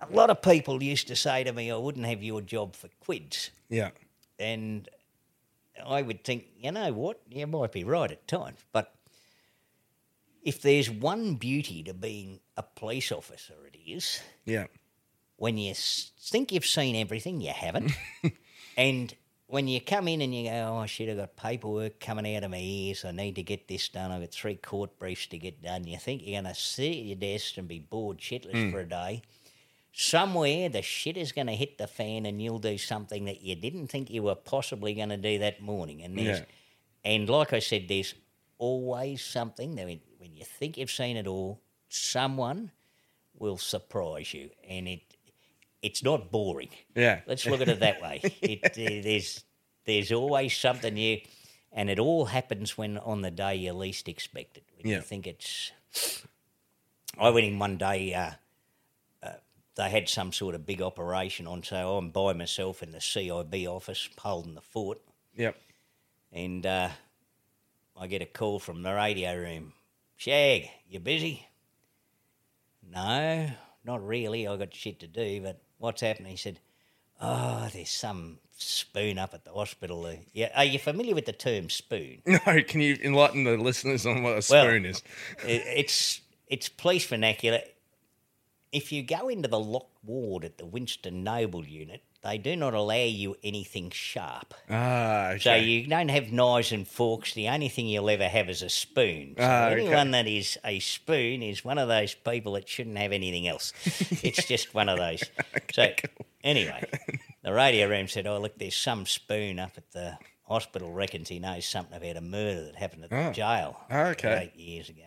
B: a lot of people used to say to me, "I wouldn't have your job for quids,"
A: yeah.
B: and I would think, you know what, you might be right at times, but if there's one beauty to being a police officer, it is
A: Yeah.
B: when you think you've seen everything, you haven't. [laughs] and when you come in and you go, oh shit, I've got paperwork coming out of my ears. I need to get this done. I've got three court briefs to get done. You think you're going to sit at your desk and be bored shitless hmm. for a day. Somewhere the shit is going to hit the fan and you'll do something that you didn't think you were possibly going to do that morning. And there's,
A: Yeah.
B: and like I said, there's always something that when, you think you've seen it all, someone will surprise you, and it it's not boring.
A: Yeah.
B: Let's look at it that way. [laughs] It, uh, there's there's always something new, and it all happens when on the day you least expect it. When
A: Yeah.
B: you think it's. I went in one day. Uh, uh, they had some sort of big operation on, so I'm by myself in the CIB office holding the fort
A: Yep.
B: and uh, I get a call from the radio room. Shag, you busy? No, not really. I got shit to do. But what's happening? He said, "Oh, there's some spoon up at the hospital." Uh, Yeah, are you familiar with the term spoon? [laughs]
A: No, can you enlighten the listeners on what a
B: Well-
A: spoon is?
B: It- it's it's police vernacular. If you go into the locked ward at the Winston Noble unit, they do not allow you anything sharp.
A: Ah, okay.
B: So you don't have knives and forks. The only thing you'll ever have is a spoon. So
A: Ah, okay.
B: anyone that is a spoon is one of those people that shouldn't have anything else. [laughs] it's just one of those. [laughs] so anyway, the radio room said, "Oh look, there's some spoon up at the hospital. Reckons he knows something about a murder that happened at the
A: Oh.
B: jail
A: Ah, okay.
B: eight years ago."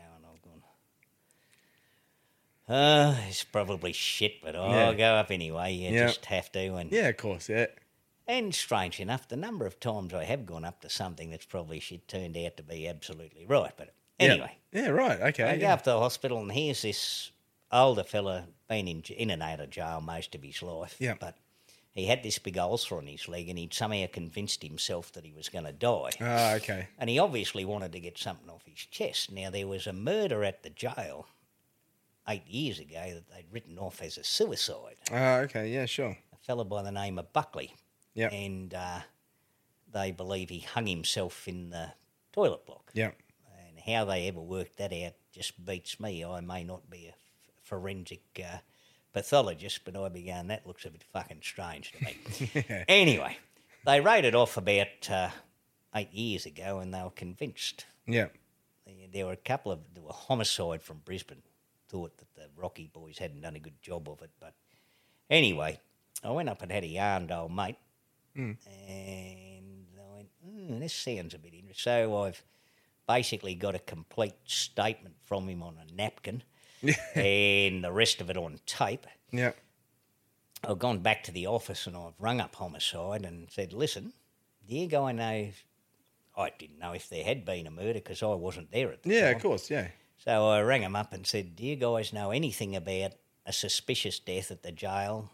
B: Uh, it's probably shit, but I'll
A: Yeah.
B: go up anyway. You
A: Yeah.
B: just have to. And
A: yeah, of course. Yeah.
B: and strange enough, the number of times I have gone up to something that's probably shit turned out to be absolutely right. But anyway,
A: Yeah. Right. Okay.
B: I go up to the hospital and here's this older fella, been in, in and out of jail most of his life.
A: Yeah.
B: But he had this big ulcer on his leg and he'd somehow convinced himself that he was going to die.
A: Ah, okay.
B: And he obviously wanted to get something off his chest. Now, there was a murder at the jail eight years ago that they'd written off as a suicide
A: Ah, okay. Yeah. Sure.
B: a fellow by the name of Buckley.
A: Yep.
B: And uh, they believe he hung himself in the toilet block.
A: Yeah.
B: And how they ever worked that out, just beats me. I may not be a f- forensic uh, pathologist, but I'd be going, that looks a bit fucking strange to me. [laughs] Anyway, they wrote it off about uh, eight years ago and they were convinced.
A: Yeah.
B: There were a couple of, there were homicide from Brisbane, thought that the Rocky boys hadn't done a good job of it. But anyway, I went up and had a yarn to old mate and I went, mm, this sounds a bit interesting. So I've basically got a complete statement from him on a napkin [laughs] and the rest of it on tape.
A: Yeah.
B: I've gone back to the office and I've rung up homicide and said, listen, do you guy know? I didn't know if there had been a murder because I wasn't there at the
A: Yeah,
B: time.
A: Yeah, of course. Yeah.
B: So I rang him up and said, do you guys know anything about a suspicious death at the jail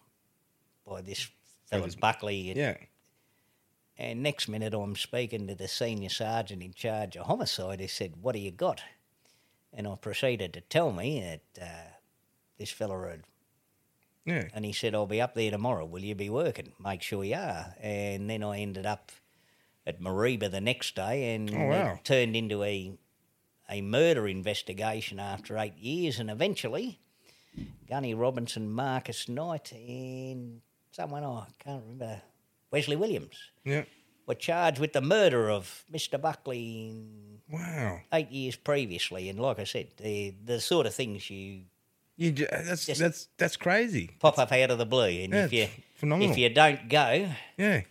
B: by this fella
A: this-
B: Buckley?
A: Yeah.
B: And next minute, I'm speaking to the senior sergeant in charge of homicide. He said, What do you got? And I proceeded to tell me that uh, this fella had.
A: Yeah.
B: And he said, I'll be up there tomorrow. Will you be working? Make sure you are. And then I ended up at Mariba the next day, and
A: Oh, wow.
B: it turned into a, a murder investigation after eight years. And eventually, Gunny Robinson, Marcus Knight, and someone oh, I can't remember, Wesley Williams
A: Yeah.
B: were charged with the murder of Mr. Buckley
A: Wow.
B: eight years previously. And like I said, the the sort of things you
A: You ju- that's
B: Just-
A: that's that's crazy.
B: pop up out of the blue, and
A: Yeah,
B: if you
A: it's phenomenal.
B: if you don't go,
A: Yeah.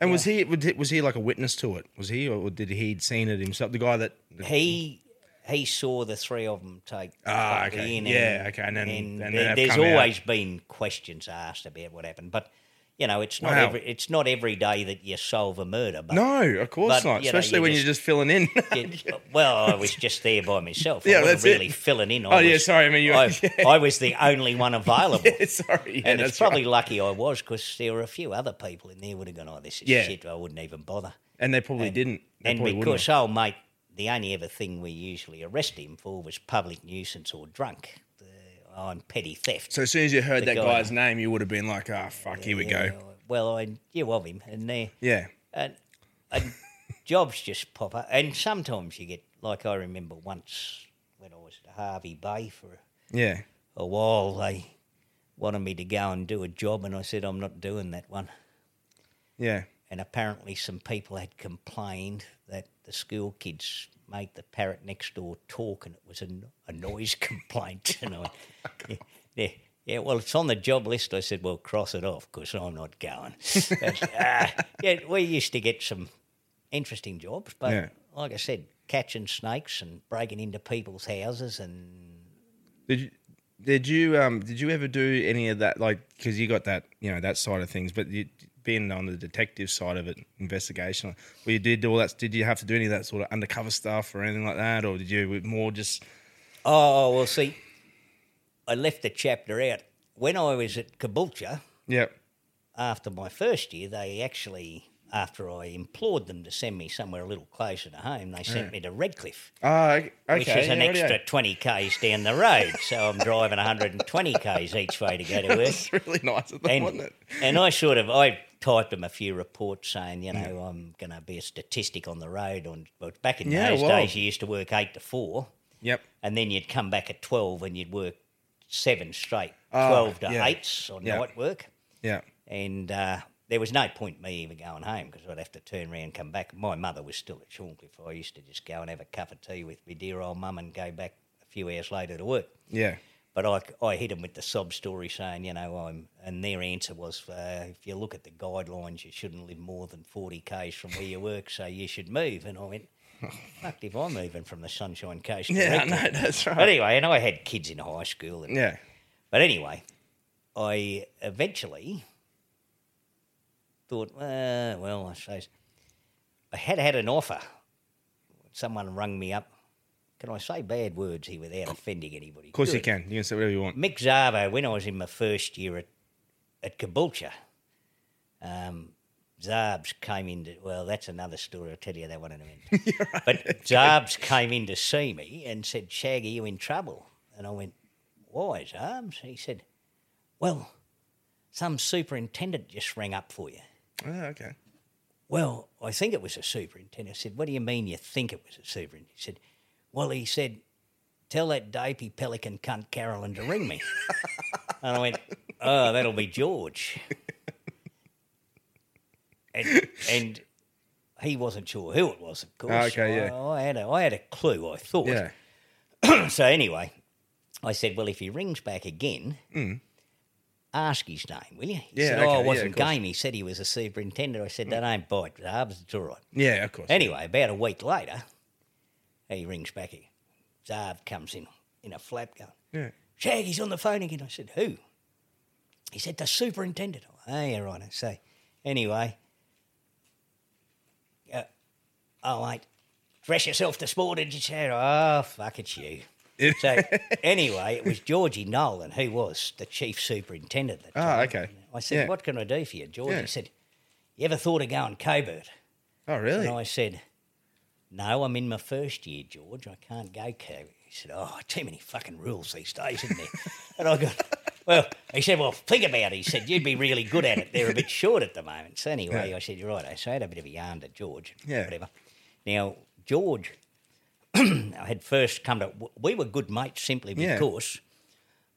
A: And was he was he- was he like a witness to it? Was he or did he seen it himself? The guy that
B: he he saw the three of them take
A: Ah, okay.
B: in
A: Yeah,
B: and-
A: okay, and then-
B: and
A: and then
B: there- there's
A: come out.
B: always been questions asked about what happened, but. You know, it's not
A: Wow.
B: every it's not every day that you solve a murder. But
A: No, of course
B: But,
A: not.
B: know,
A: Especially
B: you
A: when
B: just-
A: you're just filling in. [laughs]
B: Yeah, well, I was [laughs] just there by myself.
A: Yeah,
B: I wasn't
A: that's it.
B: really filling in. I
A: Oh, yeah, sorry, I mean, you-
B: I,
A: yeah.
B: I was the only one available. [laughs]
A: Sorry. Yeah,
B: and it's probably
A: right.
B: lucky I was because there were a few other people in there would have gone, oh, this is
A: Yeah.
B: shit. I wouldn't even bother.
A: And they probably didn't. They
B: and
A: probably
B: because, oh, mate, the only other thing we usually arrest him for was public nuisance or drunk the, on petty theft.
A: So as soon as you heard
B: the
A: that
B: guy-
A: guy's name, you would have been like, "Ah, fuck, here we go."
B: Well, I knew of him, and there.
A: Yeah.
B: and, and [laughs] jobs just pop up. And sometimes you get, like I remember once when I was at Hervey Bay for
A: Yeah.
B: a while, they wanted me to go and do a job, and I said, I'm not doing that one.
A: Yeah.
B: And apparently, some people had complained that the school kids made the parrot next door talk, and it was a noise [laughs] complaint. And [laughs] I, yeah, yeah, yeah, well, it's on the job list. I said, well, cross it off because I'm not going. [laughs] But, uh, yeah, we used to get some interesting jobs, but
A: Yeah.
B: like I said, catching snakes and breaking into people's houses and
A: Did you did you um did you ever do any of that like because you got that you know that side of things, but you on the detective side of it, investigation, where you did all that, did you have to do any of that sort of undercover stuff or anything like that, or did you more just
B: Oh, well, see, I left the chapter out. When I was at Caboolture,
A: yeah
B: after my first year, they actually, after I implored them to send me somewhere a little closer to home, they sent me to Redcliffe,
A: Ah, okay,
B: which is an
A: yeah,
B: extra 20 k's down the road. so I'm driving 120 k's each way to go to [laughs] work.
A: It's really nice of them,
B: And,
A: wasn't it?
B: and I sort of, I typed them a few reports saying, you know, I'm going to be a statistic on the road. On well, Back in
A: Yeah,
B: those
A: wow.
B: days, you used to work 8 to 4
A: Yep.
B: and then you'd come back at 12 and you'd work seven straight,
A: Oh,
B: 12 to
A: yeah.
B: 8s on
A: Yeah.
B: night work.
A: Yeah.
B: And uh, there was no point me even going home because I'd have to turn around and come back. My mother was still at Shorncliffe. I used to just go and have a cup of tea with my dear old mum and go back a few hours later to work.
A: Yeah.
B: But I, I hit them with the sob story saying, you know, I'm, and their answer was, uh, if you look at the guidelines, you shouldn't live more than 40 k's from where you work, so you should move. And I went, fucked if I'm moving from the Sunshine Coast.
A: Yeah, no, that's right.
B: But anyway, and I had kids in high school. And,
A: Yeah.
B: But anyway, I eventually thought, uh, well, I suppose I had had an offer. Someone rung me up. Can I say bad words here without offending anybody?
A: Of course you can. You can say whatever you want.
B: Mick Zavo, when I was in my first year at, at Caboolture, um, Zarbs came in to, well, that's another story. I'll tell you that one in a minute. [laughs] But Zarbs came in to see me and said, Shag, are you in trouble? And I went, why, Zarbs? He said, well, some superintendent just rang up for you.
A: Oh, okay.
B: Well, I think it was a superintendent. I said, What do you mean you think it was a superintendent? He said, Well, he said, tell that dopey pelican cunt Carolyn to ring me. [laughs] and I went, oh, that'll be George. and, and he wasn't sure who it was, of course.
A: Okay, yeah.
B: I, I had a, I had a clue, I thought.
A: Yeah. [clears throat]
B: so anyway, I said, well, if he rings back again, mm. ask his name, will you? He.
A: Yeah,
B: said,
A: okay,
B: oh,
A: yeah,
B: it
A: of
B: wasn't
A: course.
B: game. He said he was a superintendent. I said, that mm. ain't bite, Zarbs, it's all right.
A: Yeah, of course.
B: Anyway, about a week later, he rings back. Zarb comes in in a flap going,
A: Yeah.
B: Shaggy's on the phone again. I said, who? He said, the superintendent. Oh, yeah, right. I say, anyway, uh, oh, mate, dress yourself to sport, did you say? Oh, fuck, it's you. So [laughs] anyway, it was Georgie Nolan who was the chief superintendent at the
A: Ah, okay.
B: I said,
A: Yeah.
B: what can I do for you, Georgie
A: Yeah.
B: He said, you ever thought of going Coburg?
A: Oh, really?
B: And I said, No, I'm in my first year, George. I can't go. He said, Oh, too many fucking rules these days, isn't there? and I go, Well, he said, Well, think about it. He said, You'd be really good at it. They're a bit short at the moment. So anyway,
A: Yeah.
B: I said, You're right. So I had a bit of a yarn to George.
A: Yeah.
B: Whatever. Now, George [clears throat] I had first come to, we were good mates simply
A: Yeah.
B: because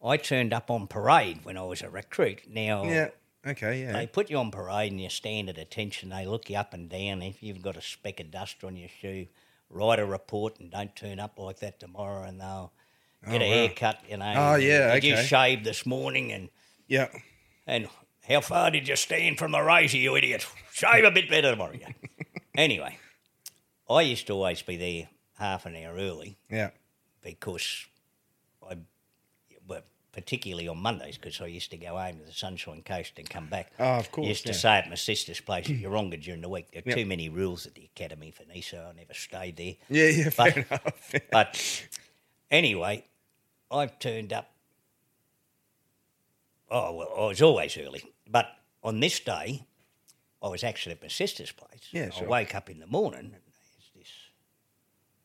B: I turned up on parade when I was a recruit. Now,
A: yeah. Okay, yeah.
B: they put you on parade and you stand at attention. They look you up and down. If you've got a speck of dust on your shoe, write a report and don't turn up like that tomorrow. And they'll oh, get a
A: Oh, wow.
B: haircut. You know.
A: Oh, yeah,
B: Did you
A: okay.
B: shave this morning? And
A: yeah.
B: and how far did you stand from the razor, you idiot? Shave a bit better tomorrow. yeah. [laughs] anyway, I used to always be there half an hour early
A: Yeah.
B: because particularly on Mondays, because I used to go home to the Sunshine Coast and come back.
A: Oh, of course,
B: I used to
A: yeah.
B: say at my sister's place, [clears throat] Yeronga during the week, there are
A: Yep.
B: too many rules at the academy for me, so I never stayed there.
A: Yeah, yeah,
B: But-
A: fair enough.
B: But anyway, I've turned up. Oh, well, I was always early. But on this day, I was actually at my sister's place.
A: Yeah,
B: I
A: sure.
B: wake up in the morning and there's this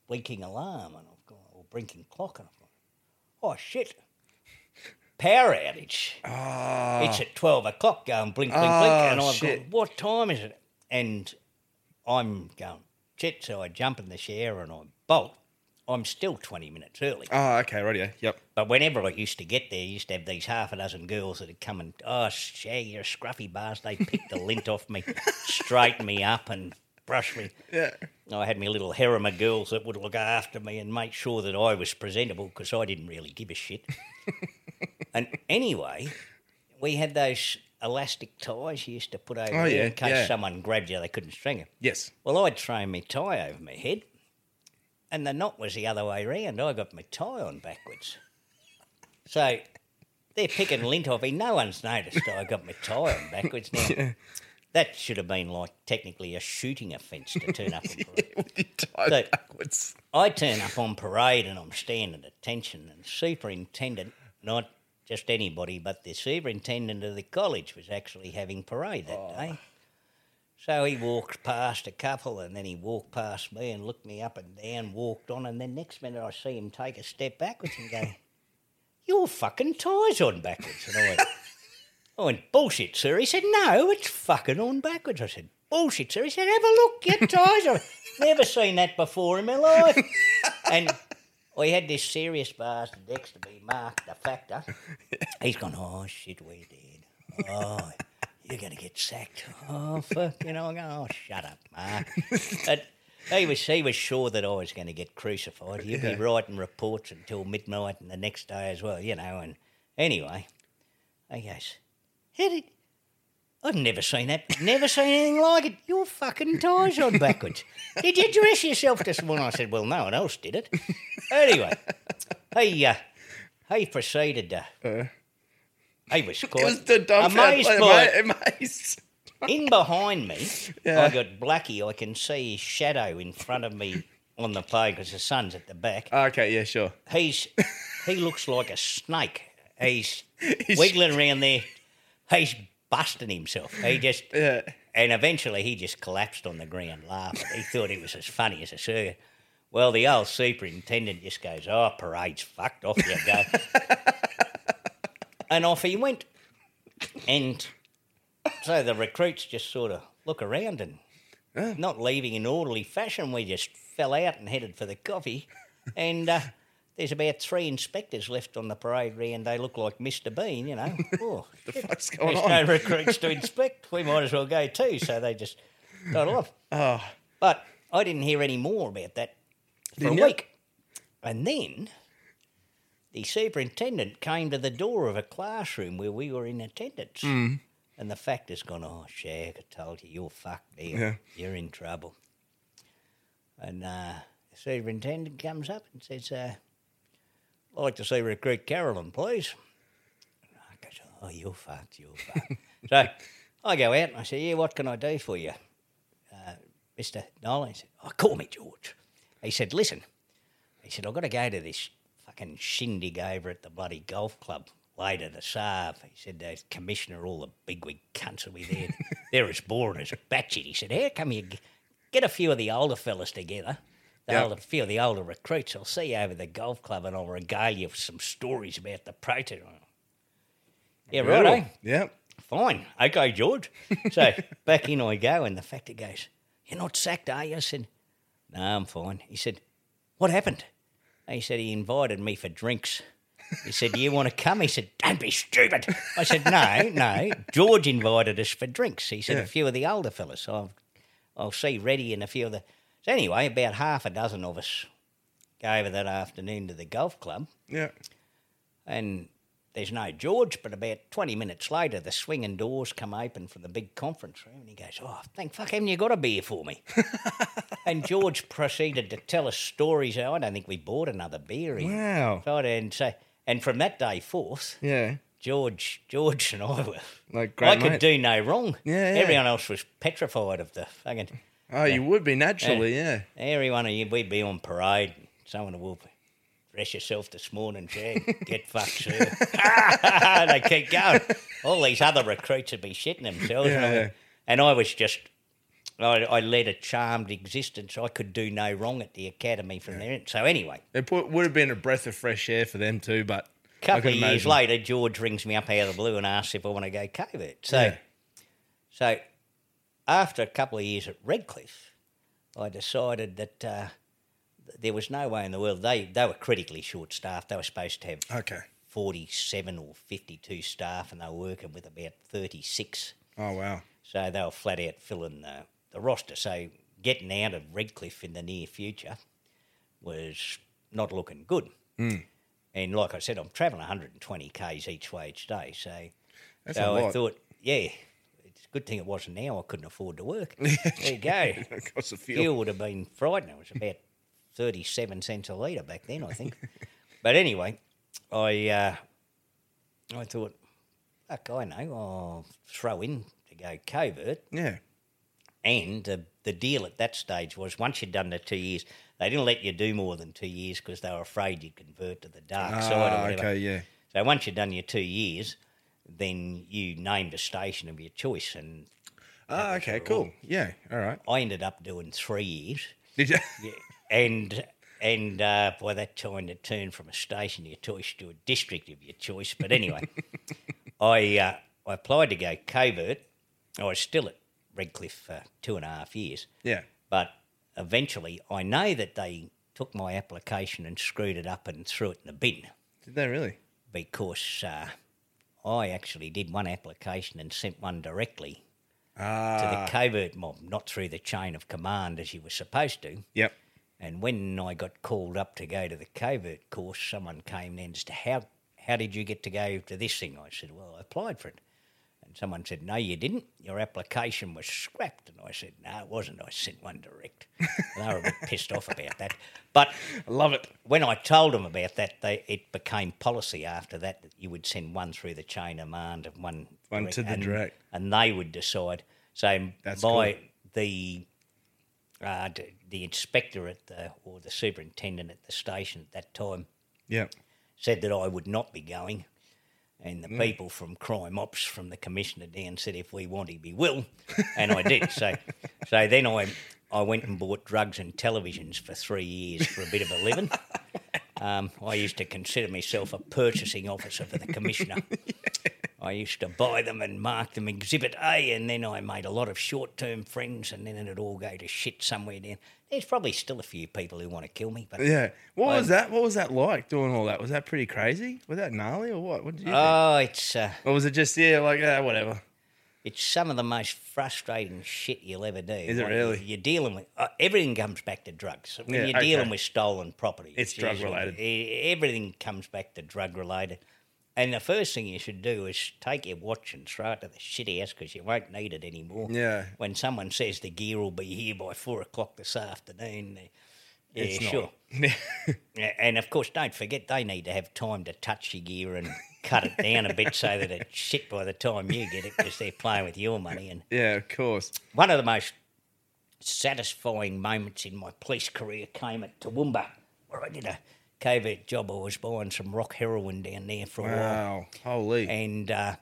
B: blinking alarm and I've gone, or blinking clock, and I've gone, oh shit, power outage.
A: Ah,
B: It's at 12 o'clock going blink, blink, blink.
A: Oh,
B: And I've
A: shit.
B: gone, what time is it? And I'm going, shit. So I jump in the shower and I bolt. I'm still 20 minutes early.
A: oh, okay, radio. Yep.
B: But whenever I used to get there, I used to have these half a dozen girls that would come and, oh, Shag, you're a scruffy bastard. They picked the lint [laughs] off me, straighten me up and brush me.
A: Yeah.
B: I had my little harem of girls that would look after me and make sure that I was presentable because I didn't really give a shit. [laughs] and anyway, we had those elastic ties you used to put over
A: Oh, yeah,
B: in case
A: yeah.
B: someone grabbed you, they couldn't string you.
A: Yes.
B: Well, I'd thrown my tie over my head, and the knot was the other way round. I got my tie on backwards. So they're picking lint off me. No one's noticed I got my tie on backwards. Now, [laughs] that should have been like technically a shooting offence to turn up [laughs] on parade.
A: tied
B: So-
A: backwards.
B: I turn up on parade and I'm standing at attention, and superintendent, not just anybody, but the superintendent of the college was actually having parade that oh. day. So he walked past a couple, and then he walked past me and looked me up and down, walked on, and then next minute I see him take a step backwards and go, [laughs] "Your fucking tie's on backwards." And I went, I went, bullshit, sir. He said, no, it's fucking on backwards. I said, bullshit, sir. He said, have a look, your tires are. [laughs] Never seen that before in my life. and we had this serious bastard next to me, Mark, the factor. He's gone, oh, shit, we're dead. Oh, you're going to get sacked. Oh, fuck, you know, I go, oh, shut up, Mark. But he was, he was sure that I was going to get crucified. He'd be writing reports until midnight and the next day as well, you know. And anyway, he goes, how did... I've never seen that. Never seen anything like it. Your fucking tie's on backwards. Did you dress yourself this morning? I said, well, no one else did it. Anyway, he, uh, he proceeded to... he was quite
A: It was the
B: amazed by it.
A: amazed.
B: In behind me,
A: Yeah.
B: I got Blackie. I can see his shadow in front of me on the plane because the sun's at the back.
A: Okay, yeah, sure.
B: He's he looks like a snake. He's [laughs]
A: He's-
B: wiggling around there. He's busting himself. He [laughs] just
A: Yeah.
B: and eventually he just collapsed on the ground laughing. He thought he was as funny as a circus. Well, the old superintendent just goes, "Oh, parade's fucked. Off you go," [laughs] and off he went. And so the recruits just sort of look around and not leaving in orderly fashion. We just fell out and headed for the coffee, and uh, there's about three inspectors left on the parade ground. They look like Mr. Bean, you know. [laughs] Oh,
A: The fuck's going
B: There's
A: on?
B: no recruits to inspect. We might as well go too. So they just got off.
A: Oh,
B: But I didn't hear any more about that for
A: Didn't
B: a
A: you?
B: week. And then the superintendent came to the door of a classroom where we were in attendance.
A: Mm.
B: And the factor's gone, oh, Shag, I told you, you're fucked there.
A: Yeah.
B: You're in trouble. And uh, the superintendent comes up and says, uh, I'd like to see recruit Carolyn, please. I goes, oh, you're fucked, you're fucked. [laughs] so I go out and I say, yeah, what can I do for you? Uh, Mr. Nolan, he said, oh, call me George. He said, listen, he said, I've got to go to this fucking shindig over at the bloody golf club later this half. He said, the commissioner, all the bigwig cunts will be there. [laughs] They're as boring as a batshit. He said, how come you g- get a few of the older fellas together? The
A: Yep.
B: older, few of the older recruits. I'll see you over the golf club and I'll regale you with some stories about the protest. Yeah, right,
A: brutal.
B: eh?
A: Yep.
B: Fine. Okay, George. So [laughs] back in I go, and the factor goes, You're not sacked, are you? I said, No, I'm fine. He said, What happened? He said, He invited me for drinks. He said, Do you want to come? He said, Don't be stupid. I said, No, no. George invited us for drinks. He said,
A: Yeah.
B: A few of the older fellas. I'll, I'll see Reddy and a few of the. So anyway, about half a dozen of us go over that afternoon to the golf club
A: Yeah.
B: and there's no George, but about 20 minutes later, the swinging doors come open from the big conference room, and he goes, Oh, thank fuck, haven't you got a beer for me? [laughs] and George proceeded to tell us stories. I don't think we bought another beer. He
A: Wow.
B: and so, and from that day forth,
A: Yeah.
B: George, George and I were.
A: Like great
B: I could do no wrong.
A: Yeah, yeah.
B: Everyone else was petrified of the fucking.
A: Oh, you would be naturally, yeah.
B: Every one of you, we'd be on parade. Someone will. Dress yourself this morning, Shag. Get fucked, sir. [laughs] [laughs] they keep going. All these other recruits would be shitting themselves.
A: Yeah,
B: and, I, and I was just, I, I led a charmed existence. I could do no wrong at the academy from there. So anyway,
A: It put, would have been a breath of fresh air for them too, but
B: a couple
A: I
B: of years
A: imagine.
B: later, George rings me up out of the blue and asks if I want to go covert. So,
A: Yeah.
B: so after a couple of years at Redcliffe, I decided that uh, there was no way in the world they they were critically short staffed. They were supposed to have
A: Okay.
B: forty seven or fifty two staff, and they were working with about thirty six.
A: Oh wow.
B: So they were flat out filling the, the roster. So getting out of Redcliffe in the near future was not looking good.
A: Hmm.
B: And like I said, I'm travelling 120 k's each way each day. So,
A: That's
B: so I thought, yeah, good thing it wasn't now. I couldn't afford to work. [laughs] there you go. [laughs]
A: It costs a
B: Fuel would have been frightening. It was about 37 cents a litre back then, I think. [laughs] but anyway, I uh, I thought, fuck, I know, I'll throw in to go covert.
A: Yeah.
B: And the, the deal at that stage was once you'd done the two years, they didn't let you do more than two years because they were afraid you'd convert to the dark side or
A: Ah,
B: whatever.
A: okay, yeah.
B: So once you'd done your two years, then you named a station of your choice. And
A: Ah, okay, cool. Yeah. All right.
B: I ended up doing three years.
A: Did you?
B: Yeah, and and uh, by that time it turned from a station of your choice to a district of your choice. But anyway, [laughs] I uh, I applied to go covert. I was still at Redcliffe for two and a half years,
A: Yeah.
B: but eventually I know that they took my application and screwed it up and threw it in the bin
A: Did they really?
B: because uh, I actually did one application and sent one directly to
A: Ah.
B: the covert mob, not through the chain of command as you were supposed to.
A: Yep.
B: And when I got called up to go to the covert course, someone came in and said, how, how did you get to go to this thing? I said, Well, I applied for it. Someone said, No, you didn't. Your application was scrapped. And I said, No, it wasn't. I sent one direct. and they were a bit pissed off about that. But
A: I [laughs] love it.
B: when I told them about that, they, it became policy after that that you would send one through the chain of command and one,
A: One to the
B: and,
A: direct.
B: and they would decide. So
A: That's
B: by
A: cool.
B: the uh, the inspector at the or the superintendent at the station at that time
A: Yep.
B: said that I would not be going. And
A: Mm.
B: the people from crime ops from the commissioner down said if we want him, we will, and I did. So, [laughs] so then I I went and bought drugs and televisions for three years for a bit of a living. [laughs] Um, I used to consider myself a purchasing officer for the commissioner. [laughs] I used to buy them and mark them Exhibit A, and then I made a lot of short term friends, and then it'd all go to shit somewhere down. There's probably still a few people who want to kill me, but
A: Yeah. What was that? What was that like doing all that? Was that pretty crazy? Was that gnarly or what? What did you think?
B: oh, it's uh,
A: Or was it just yeah, like uh, whatever?
B: it's some of the most frustrating shit you'll ever do.
A: Is it
B: Like,
A: really?
B: You're dealing with uh, everything comes back to drugs. When
A: Yeah,
B: you're
A: okay.
B: dealing with stolen property,
A: It's drug related.
B: Everything comes back to drug related. And the first thing you should do is take your watch and throw it to the shit house because you won't need it anymore.
A: Yeah.
B: When someone says the gear will be here by four o'clock this afternoon, yeah,
A: It's
B: sure. [laughs] And of course, don't forget they need to have time to touch your gear and cut it down a bit so that it's shit by the time you get it because they're playing with your money. And
A: yeah, of course.
B: one of the most satisfying moments in my police career came at Toowoomba, where I did a covert job. I was buying some rock heroin down there for a while.
A: Wow. Holy.
B: And uh,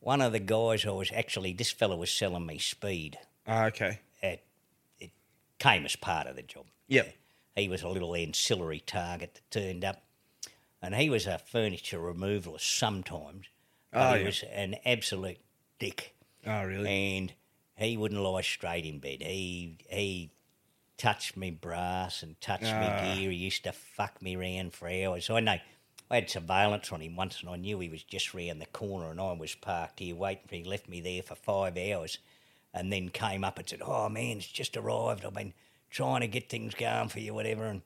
B: one of the guys I was actually, this fella was selling me speed.
A: Ah, okay.
B: At, it came as part of the job.
A: Yep.
B: He was a little ancillary target that turned up. And he was a furniture removalist sometimes. But
A: Oh,
B: he
A: yeah.
B: was an absolute dick.
A: Oh, really?
B: And he wouldn't lie straight in bed. He he touched me brass and touched
A: Ah.
B: me gear. He used to fuck me round for hours. I know I had surveillance on him once and I knew he was just round the corner and I was parked here waiting for him. He left me there for five hours and then came up and said, Oh man, it's just arrived. I've been trying to get things going for you, whatever and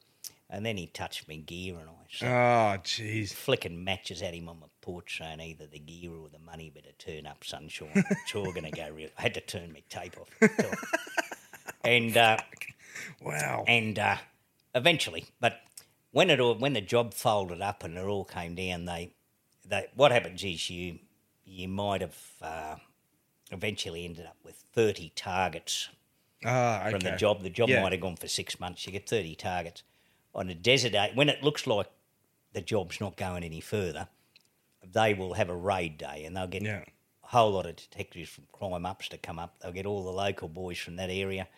B: and then he touched me gear and I
A: Oh, jeez.
B: flicking matches at him on my porch saying either the gear or the money better turn up, sunshine. It's all going to go real. I had to turn my tape off. [laughs] and uh,
A: Wow.
B: and uh, eventually, but when it all, when the job folded up and it all came down, they they what happens is you you might have uh, eventually ended up with thirty targets
A: Ah, okay.
B: from the job. The job
A: Yeah.
B: might have gone for six months. You get 30 targets. On a desert day, when it looks like the job's not going any further, they will have a raid day and they'll get
A: Yeah.
B: a whole lot of detectives from crime ops to come up. They'll get all the local boys from that area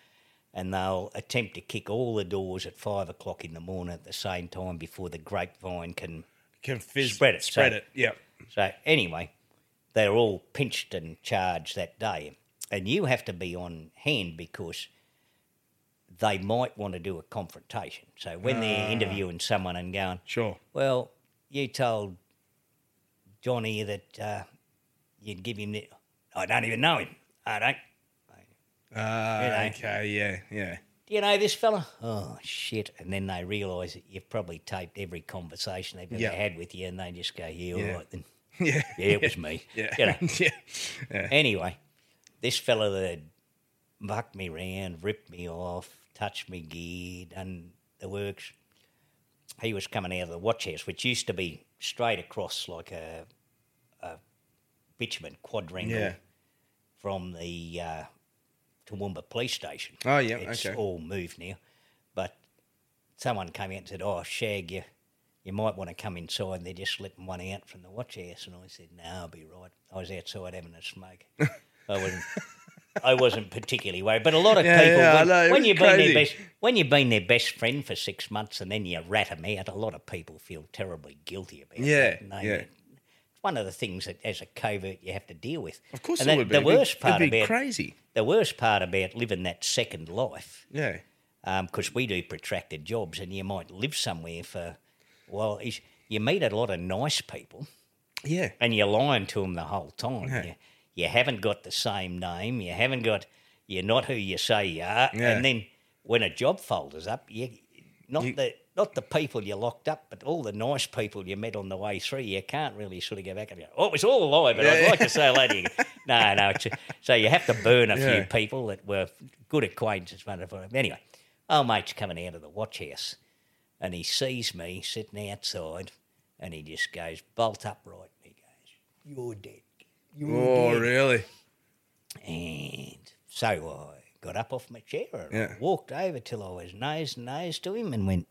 B: and they'll attempt to kick all the doors at five o'clock in the morning at the same time before the grapevine can.
A: Can fizz,
B: Spread it,
A: Spread
B: so-
A: it. Yep.
B: So, anyway, they're all pinched and charged that day. And you have to be on hand because they might want to do a confrontation. So when they're interviewing someone and going,
A: Sure.
B: well, you told Johnny that uh, you'd give him the. I don't even know him. I don't.
A: Ah,
B: You know.
A: okay. Yeah. Yeah.
B: Do you know this fella? Oh, shit. And then they realise that you've probably taped every conversation they've ever
A: Yeah.
B: had with you and they just go, yeah, all
A: Yeah.
B: right then. [laughs]
A: Yeah.
B: Yeah, it was me.
A: Yeah.
B: You know. [laughs]
A: yeah. Yeah.
B: Anyway, this fella that mucked me round, ripped me off, touched me gear, done the works. He was coming out of the watch house, which used to be straight across like a, a bitumen quadrangle
A: Yeah.
B: from the uh, Toowoomba police station.
A: Oh, yeah,
B: It's
A: okay.
B: all moved now. But someone came out and said, Oh, Shag, you, you might want to come inside. And They're just letting one out from the watch house. And I said, No, I'll be right. I was outside having a smoke. I wasn't. [laughs] I wasn't particularly worried, but a lot of
A: Yeah,
B: people,
A: yeah,
B: when,
A: know,
B: when you've been their best, when you've been their best friend for six months, and then you rat them out, a lot of people feel terribly guilty about
A: Yeah,
B: that. they-
A: yeah.
B: One of the things that, as a covert, you have to deal with.
A: Of course
B: and
A: it
B: that-
A: would be.
B: The
A: It'd
B: worst part
A: it'd
B: about
A: crazy.
B: the worst part about living that second life
A: Yeah.
B: Um, because we do protracted jobs and you might live somewhere for, well, is you meet a lot of nice people
A: Yeah.
B: and you're lying to them the whole time.
A: Yeah.
B: You, you haven't got the same name, you haven't got, you're not who you say you are.
A: Yeah.
B: And then when a job folders up, you, not
A: You-
B: the not the people you locked up, but all the nice people you met on the way through, you can't really sort of go back and go, oh, it was all a lie, but I'd
A: Yeah.
B: like to say hello to you. No, no. It's, so you have to burn a
A: Yeah.
B: few people that were good acquaintances. wonderful. Anyway, old mate's coming out of the watch house and he sees me sitting outside and he just goes bolt upright. He goes, You're dead. You're
A: Oh,
B: dead.
A: really?
B: And so I got up off my chair and
A: Yeah.
B: Walked over till I was nose to nose to him and went,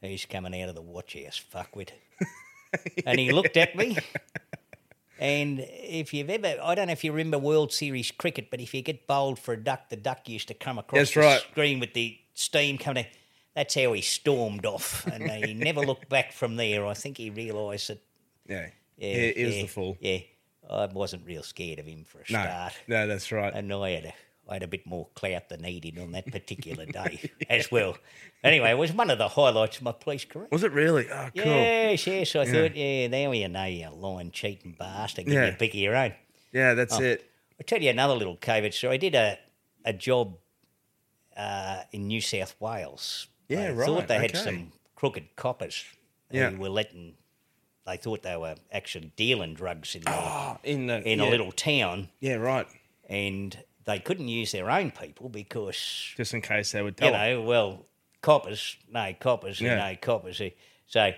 B: He's coming out of the watch house, fuckwit. [laughs] and he looked at me. And if you've ever, I don't know if you remember World Series cricket, but if you get bowled for a duck, the duck used to come across
A: That's
B: the
A: right.
B: screen with the steam coming out. That's how he stormed off. And he [laughs] never looked back from there. I think he realised that
A: Yeah.
B: yeah,
A: He, he was the fool.
B: Yeah. I wasn't real scared of him for a
A: No,
B: start.
A: no, that's right.
B: and I had a, I had a bit more clout than he did on that particular day [laughs] as well. Anyway, it was one of the highlights of my police career.
A: Was it really? Oh, cool.
B: Yes, yes. I thought, yeah, there you know, you're lying, cheating bastard. Give
A: Yeah.
B: me a pick of your own.
A: Yeah, that's
B: Oh.
A: it.
B: I'll tell you another little covert story. I did a, a job uh, in New South Wales.
A: Yeah,
B: they
A: right,
B: thought they had some crooked coppers
A: Yeah.
B: who were letting, they thought they were actually dealing drugs in, the,
A: Oh, in the
B: in
A: yeah.
B: a little town
A: Yeah, right.
B: and they couldn't use their own people because
A: Just in case they would tell.
B: you know, well, coppers, no coppers,
A: Yeah.
B: no coppers. So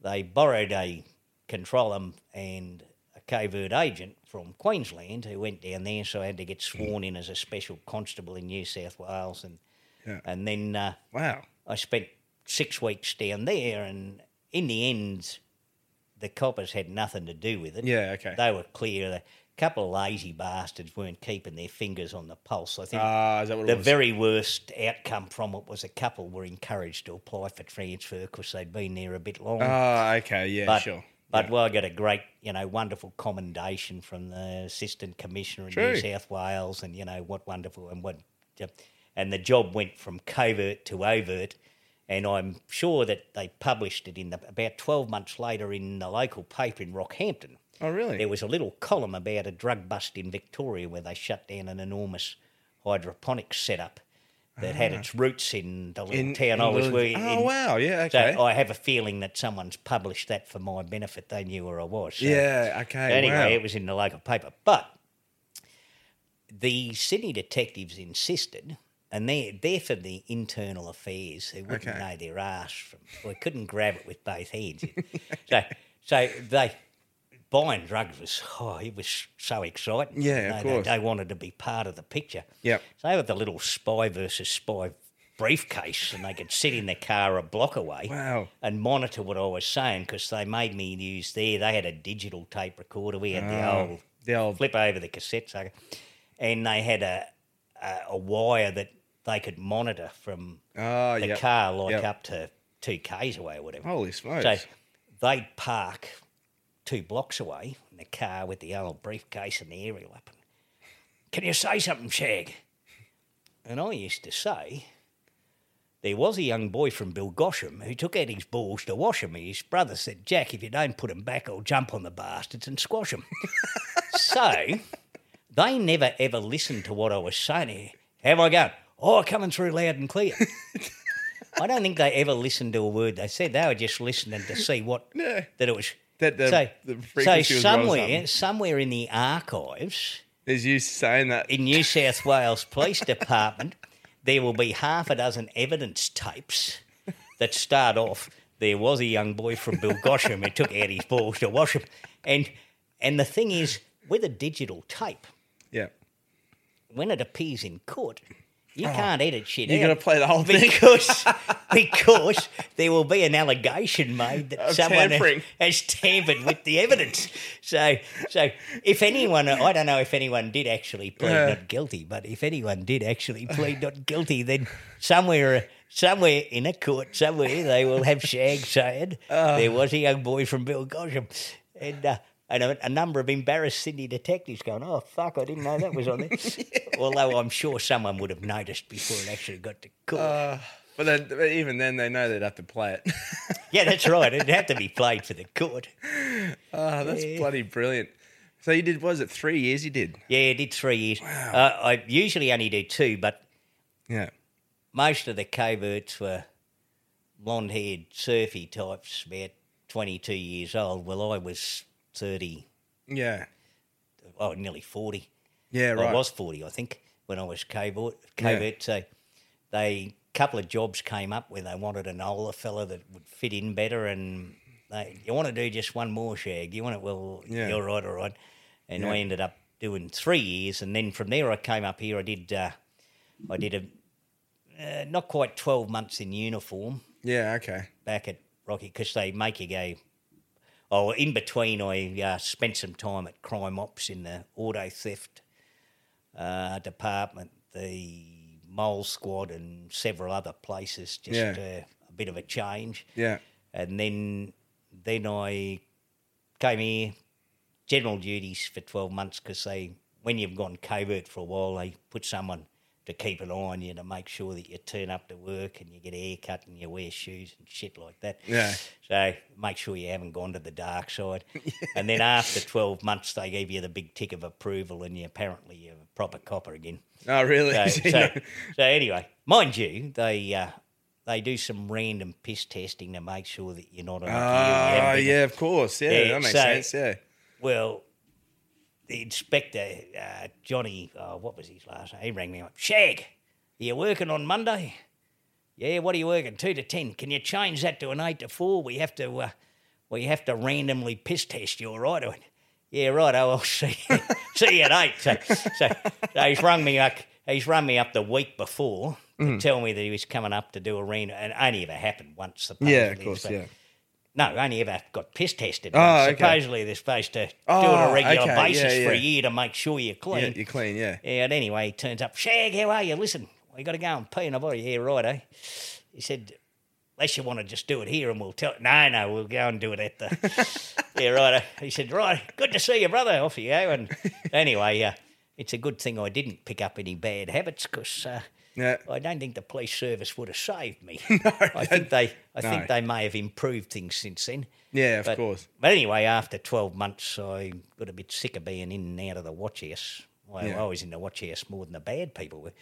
B: they borrowed a controller and a covert agent from Queensland who went down there, so I had to get sworn in as a special constable in New South Wales, and
A: Yeah.
B: and then uh,
A: Wow.
B: I spent six weeks down there, and in the end, the coppers had nothing to do with it.
A: Yeah, okay.
B: They were clear. A couple of lazy bastards weren't keeping their fingers on the pulse. I think
A: Ah, is that what
B: the
A: it was?
B: very worst outcome from it was a couple were encouraged to apply for transfer because they'd been there a bit long.
A: Ah, okay. Yeah,
B: but
A: sure.
B: but well, I got a great, you know, wonderful commendation from the assistant commissioner in
A: True.
B: New South Wales, and you know what wonderful and what, and the job went from covert to overt, and I'm sure that they published it in the, about twelve months later in the local paper in Rockhampton.
A: Oh, really?
B: There was a little column about a drug bust in Victoria where they shut down an enormous hydroponics setup that had its roots in the little
A: Ah. In-
B: town
A: in
B: I was with.
A: Oh, wow. Yeah, okay. So.
B: I have a feeling that someone's published that for my benefit. They knew where I was. So
A: yeah, okay.
B: Anyway,
A: wow.
B: it was in the local paper. But the Sydney detectives insisted, and they're, they're for the internal affairs. They wouldn't
A: Okay.
B: know their ass from. Well, they couldn't grab it with both hands. [laughs] so, so they buying drugs was [laughs] oh, it was so exciting.
A: Yeah, of
B: they, they-
A: course.
B: They, wanted to be part of the picture.
A: Yeah.
B: So they had the little spy versus spy briefcase, and they could sit in their car a block away
A: Wow.
B: and monitor what I was saying because they made me use there. They had a digital tape recorder. We had the
A: Oh,
B: old
A: the old-
B: flip over the cassette sucker, and they had a a, a wire that they could monitor from
A: Oh,
B: the
A: yep.
B: car like
A: Yep.
B: up to two k's away or whatever.
A: Holy smokes.
B: So they'd park two blocks away in the car with the old briefcase and the aerial up. Can you say something, Shag? And I used to say, there was a young boy from Bill Gosham who took out his balls to wash wash 'em. His brother said, Jack, if you don't put put 'em back, I'll jump on the bastards and squash squash 'em." [laughs] so they never ever listened to what I was saying. How am I going? Oh, coming through loud and clear. [laughs] I don't think they ever listened to a word they said. They were just listening to see what
A: Yeah.
B: that it was.
A: That the-
B: so,
A: the frequency or
B: somewhere, somewhere in the archives
A: There's you saying that.
B: in New South Wales Police Department, there will be half a dozen evidence tapes that start off. There was a young boy from Bilgosham who took out his balls to wash them, and and the thing is, with a digital tape,
A: yeah.
B: when it appears in court, you can't edit shit
A: Oh. You
B: out.
A: got to play the whole thing.
B: because [laughs] because there will be an allegation made that
A: Of
B: someone
A: tampering.
B: has tampered with the evidence. So so if anyone, I don't know if anyone did actually plead
A: Yeah.
B: not guilty, but if anyone did actually plead not guilty, then somewhere. Somewhere in a court, somewhere they will have Shag saying
A: Uh.
B: there was a young boy from Bill Gosham, and uh, and a, a number of embarrassed Sydney detectives going, "Oh fuck, I didn't know that was on there." [laughs] Although I'm sure someone would have noticed before it actually got to court.
A: Uh, but, then, but even then, they know they'd have to play it. [laughs]
B: Yeah, that's right. It'd have to be [laughs] played for the court.
A: oh, that's
B: Yeah.
A: bloody brilliant. So you did, was it three years you did?
B: Yeah, I did three years. Uh, I usually only do two, but
A: Yeah.
B: most of the coverts were blonde haired, surfy types, about 22 years old. Well, I was 30,
A: Yeah.
B: oh, nearly 40.
A: Yeah, right.
B: I was 40, I think, when I was covert. covert. So they couple of jobs came up where they wanted an older fella that would fit in better and they, you want to do just one more shag. You want it, well,
A: Yeah.
B: you're right, all right. And
A: Yeah.
B: I ended up doing three years. And then from there I came up here. I did, uh, I did a, uh, not quite 12 months in uniform
A: Yeah, okay.
B: back at Rocky because they make you go. Oh, in between, I uh, spent some time at crime ops in the auto theft uh, department, the mole squad, and several other places. Just
A: Yeah.
B: uh, a bit of a change,
A: Yeah.
B: and then then I came here, general duties for 12 months because they, when you've gone covert for a while, they put someone to keep an eye on you to make sure that you turn up to work and you get a haircut and you wear shoes and shit like that.
A: Yeah.
B: So make sure you haven't gone to the dark side. [laughs] And then after 12 months, they give you the big tick of approval and you apparently you're a proper copper again.
A: Oh, really?
B: So, [laughs] so, so anyway, mind you, they uh, they do some random piss testing to make sure that you're not on
A: Oh, yeah, of course. Yeah,
B: Yeah,
A: that makes
B: so-
A: sense. Yeah.
B: Well, the inspector, uh, Johnny, uh, what was his last name? He rang me up. Shag, are you working on Monday? Yeah, what are you working? Two to ten. Can you change that to an eight to four? We have to, uh, we have to randomly piss test you, all right? I went, yeah, right. Oh, I'll see. [laughs] see you at eight. So, so, so he's rung me up. He's rung me up the week before to tell me that he was coming up to do a random, and it only ever happened once. Supposedly,
A: Yeah, of course. Yeah.
B: No, only ever got piss tested.
A: Oh, okay.
B: Supposedly they're supposed to do it
A: Oh,
B: on a regular
A: okay, yeah,
B: basis for a year to make sure you're
A: Yeah,
B: clean.
A: you're clean. Yeah.
B: Yeah, and anyway, he turns up, Shag, how are you? Listen, we got to go and pee And in a body. Yeah, right, eh? He said, unless you want to just do it here and we'll tell No, no, we'll go and do it at the... [laughs] yeah, right. He said, right, good to see you, brother. Off you go. And anyway, uh, it's a good thing I didn't pick up any bad habits because... Uh,
A: Yeah.
B: I don't think the police service would have saved me. [laughs] no, I think they, I
A: no.
B: think they may have improved things since then.
A: Yeah, of
B: But-
A: course.
B: But anyway, after 12 months, I got a bit sick of being in and out of the watch house. I,
A: Yeah.
B: I was in the watch house more than the bad people were.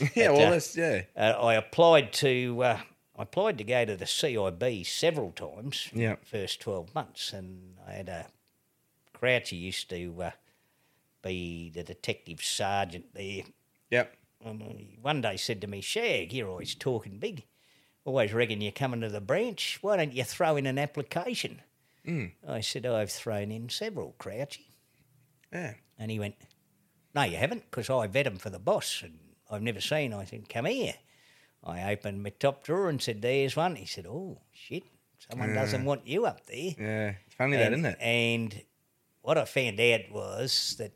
B: [laughs]
A: Yeah,
B: But,
A: well,
B: uh,
A: that's, yeah.
B: Uh, I applied to uh, I applied to go to the CIB several times.
A: Yeah.
B: First 12 months, and I had a Crouchy used to uh, be the detective sergeant there.
A: Yep.
B: And he one day said to me, Shag, you're always talking big. Always reckon you're coming to the branch. Why don't you throw in an application? Hmm. I said, I've thrown in several, Crouchy.
A: Yeah.
B: And he went, No, you haven't, because I vet 'em for the boss and I've never seen. I said, Come here. I opened my top drawer and said, There's one. He said, Oh, shit. Someone doesn't want you up there.
A: Yeah. Funny that, isn't it?
B: And what I found out was that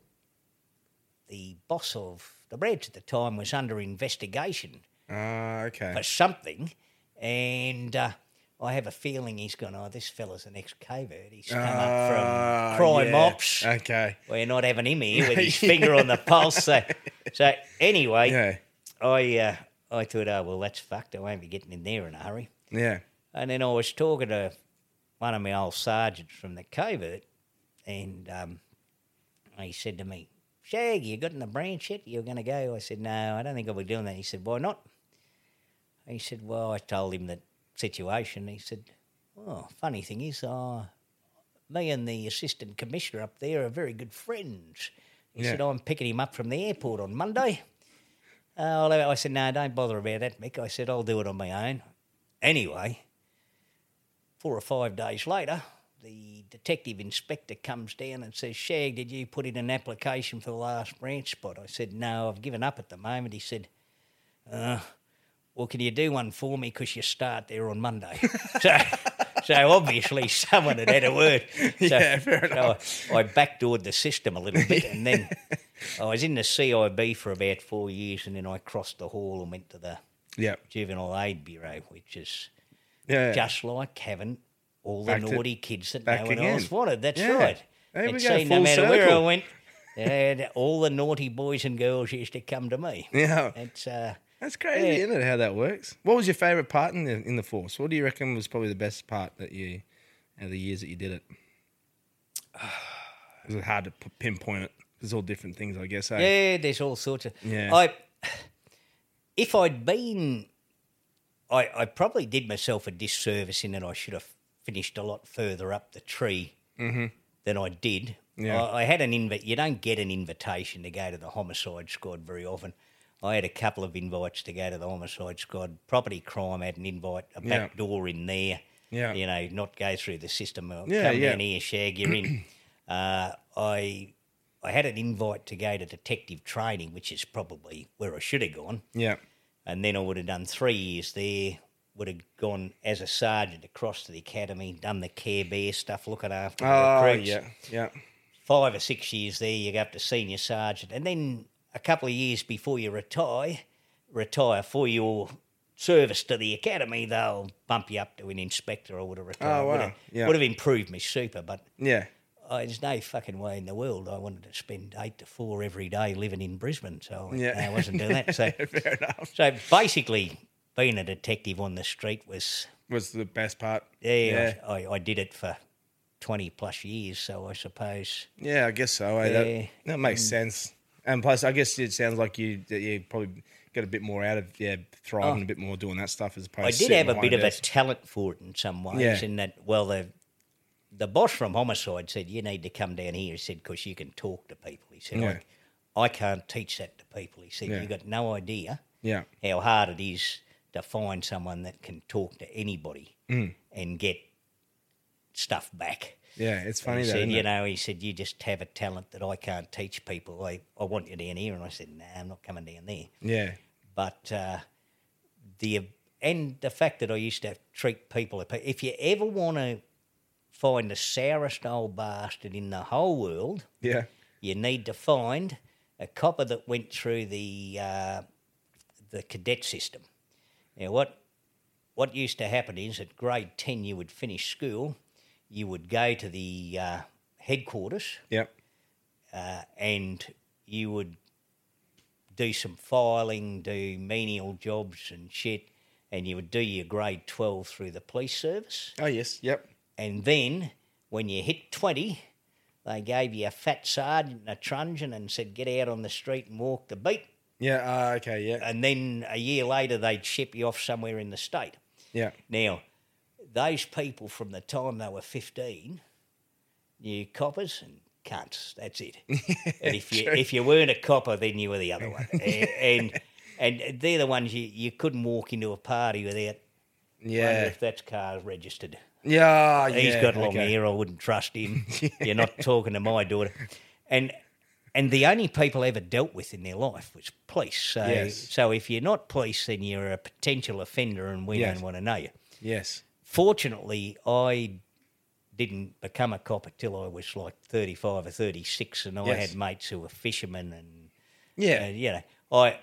B: the boss of the branch at the time was under investigation
A: Ah, okay.
B: for something, and uh, I have a feeling he's gone. Oh, this fella's an ex-covert. He's come
A: Ah,
B: up from crime
A: yeah.
B: ops.
A: Okay.
B: We're not having him here with his [laughs] finger on the pulse. So, so anyway,
A: Yeah.
B: I uh, I thought, oh well, that's fucked. I won't be getting in there in a hurry.
A: Yeah.
B: And then I was talking to one of my old sergeants from the covert, and um, he said to me, Shag, you got in the branch yet? You're going to go? I said, no, I don't think I'll be doing that. He said, why not? He said, well, I told him the situation. He said, oh, funny thing is, uh, me and the assistant commissioner up there are very good friends. He
A: Yeah.
B: said, I'm picking him up from the airport on Monday. Uh, I said, no, don't bother about that, Mick. I said, I'll do it on my own. Anyway, four or five days later, the detective inspector comes down and says, Shag, did you put in an application for the last branch spot? I said, no, I've given up at the moment. He said, uh, well, can you do one for me because you start there on Monday? [laughs] so, so obviously someone had had a word. [laughs] So,
A: Yeah, fair
B: so I, I backdoored the system a little bit and then [laughs] I was in the CIB for about four years and then I crossed the hall and went to the
A: Yep.
B: Juvenile Aid Bureau, which is
A: Yeah.
B: just like having all the
A: Back
B: naughty kids that
A: back
B: no one
A: again.
B: else wanted. That's
A: Yeah.
B: right.
A: There we
B: And
A: go,
B: see, no
A: full
B: matter where I
A: circle.
B: went, [laughs] yeah, all the naughty boys and girls used to come to me.
A: Yeah.
B: It's uh,
A: That's crazy,
B: Yeah.
A: isn't it? How that works. What was your favourite part in the in the force? What do you reckon was probably the best part that you, out of the years that you did it? [sighs] It was hard to p- pinpoint it? There's all different things, I guess. eh?
B: yeah, there's all sorts of.
A: Yeah.
B: I, [sighs] if I'd been, I I probably did myself a disservice in that I should have finished a lot further up the tree than I did.
A: Yeah.
B: I, I had an invite. You don't get an invitation to go to the homicide squad very often. I had a couple of invites to go to the homicide squad. Property crime had an invite, a back
A: Yeah.
B: door in there.
A: Yeah.
B: You know, not go through the system. Uh,
A: Yeah,
B: Come
A: yeah.
B: down here, shag, you're in. [clears throat] uh, I I had an invite to go to detective training, which is probably where I should have gone.
A: Yeah.
B: And then I would have done three years there. Would have gone as a sergeant across to the academy, done the Care Bear stuff, looking after the
A: Oh,
B: recruits.
A: yeah. Yeah.
B: Five or six years there, you go up to senior sergeant, and then a couple of years before you retire, retire for your service to the academy, they'll bump you up to an inspector. I would have retired.
A: Oh,
B: Would
A: wow.
B: have,
A: Yeah.
B: would have improved me super, but
A: Yeah.
B: oh, there's no fucking way in the world I wanted to spend eight to four every day living in Brisbane. So I,
A: Yeah.
B: I wasn't doing that. [laughs] So,
A: Fair enough.
B: so basically, being a detective on the street was,
A: Was the best part.
B: yeah, I, I, I did it for 20 plus years. So I suppose,
A: Yeah, I guess so. eh?
B: Yeah.
A: That, that makes sense. And plus, I guess it sounds like you you probably got a bit more out of yeah, thriving a bit more doing that stuff as opposed.
B: Oh. I did have a bit of a talent for it in some ways.
A: Yeah.
B: In that, well, the the boss from Homicide said you need to come down here. He said because you can talk to people. He said
A: Yeah.
B: I, I can't teach that to people. He said
A: Yeah.
B: you got no idea
A: Yeah,
B: how hard it is to find someone that can talk to anybody
A: Mm.
B: and get stuff back.
A: yeah, it's funny
B: he
A: that.
B: said, you
A: it?
B: know, he said, you just have a talent that I can't teach people. I, I want you down here. And I said, nah, I'm not coming down there
A: Yeah,
B: but uh, the and the fact that I used to treat people. If you ever want to find the sourest old bastard in the whole world,
A: yeah,
B: you need to find a copper that went through the uh, the cadet system. Now, what what used to happen is at grade ten, you would finish school, you would go to the uh, headquarters,
A: yep,
B: uh, and you would do some filing, do menial jobs and shit, and you would do your grade 12 through the police service.
A: oh yes, yep,
B: And then when you hit 20, they gave you a fat sergeant and a truncheon and said, get out on the street and walk the beat.
A: Yeah. Uh, okay, yeah,
B: And then a year later, they'd ship you off somewhere in the state.
A: yeah,
B: Now, those people from the time they were 15 knew coppers and cunts. That's it. [laughs] and if you if you weren't a copper, then you were the other one. [laughs] and, and and they're the ones you, you couldn't walk into a party without
A: yeah,
B: if that's car registered.
A: yeah.
B: He's
A: yeah,
B: got long
A: okay.
B: hair. I wouldn't trust him. [laughs] You're not talking to my daughter. And and the only people I ever dealt with in their life was police. So
A: Yes.
B: so if you're not police, then you're a potential offender, and we
A: Yes.
B: don't want to know you
A: Yes,
B: fortunately, I didn't become a cop till I was like 35 or 36, and I had mates who were fishermen, and
A: yeah,
B: uh, you know, I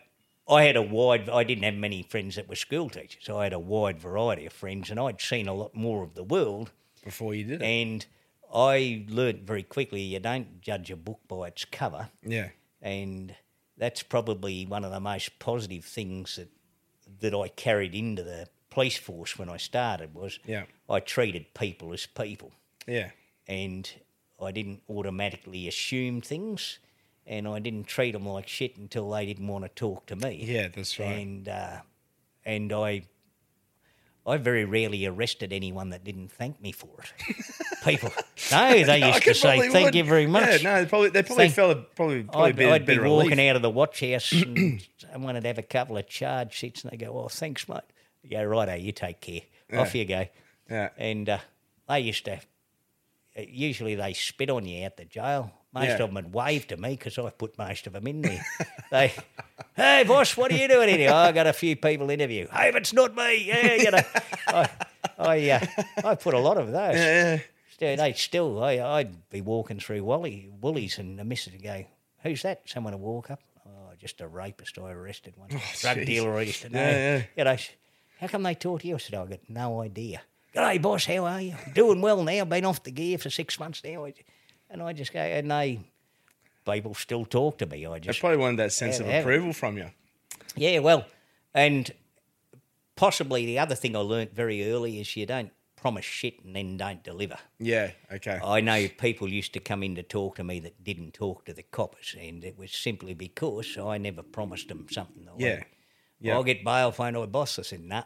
B: I had a wide. I didn't have many friends that were school teachers. I had a wide variety of friends, and I'd seen a lot more of the world,
A: before you did it.
B: and I learnt very quickly you don't judge a book by its cover,
A: yeah,
B: and that's probably one of the most positive things that that I carried into the police force when I started was
A: Yeah.
B: I treated people as people
A: yeah,
B: and I didn't automatically assume things and I didn't treat them like shit until they didn't want to talk to me.
A: yeah. That's right.
B: And uh, and I I very rarely arrested anyone that didn't thank me for it. [laughs] People, no, they [laughs]
A: I
B: used to say thank
A: would.
B: you very much.
A: Yeah, no, probably they probably
B: Thank-
A: felt probably probably
B: I'd,
A: a bit,
B: I'd be walking
A: relief.
B: out of the watch house [clears throat] and someone would have a couple of charge sheets and they go, Oh, thanks, mate. Yeah, righto, you take care. Off you go.
A: Yeah.
B: And uh, they used to, usually they spit on you out the jail. Most
A: Yeah.
B: of them would waved to me because I put most of them in there. they, hey, boss, what are you doing in here? Oh, I got a few people interview. Hey, if it's not me. Yeah, you know. I, I, uh, I put a lot of those.
A: Yeah,
B: Still, they still, I, I'd be walking through Wally, Woolies and the missus would go, who's that? Someone would walk up. Oh, just a rapist I arrested one. Drug
A: Oh, jeez.
B: dealer I used to know.
A: Yeah, yeah.
B: You know, how come they talk to you? I said, "Oh, I got no idea. G'day, boss, how are you? Doing well now. Been off the gear for six months now. And I just go, and they, people still talk to me. I
A: they
B: just
A: probably wanted that sense
B: Yeah,
A: of
B: they-
A: approval from you.
B: yeah, well, and possibly the other thing I learnt very early is you don't promise shit and then don't deliver.
A: Yeah. Okay.
B: I know people used to come in to talk to me that didn't talk to the coppers, and it was simply because I never promised them something. Like,
A: Yeah. Yeah.
B: I'll get bail, phone my boss. I said, nah.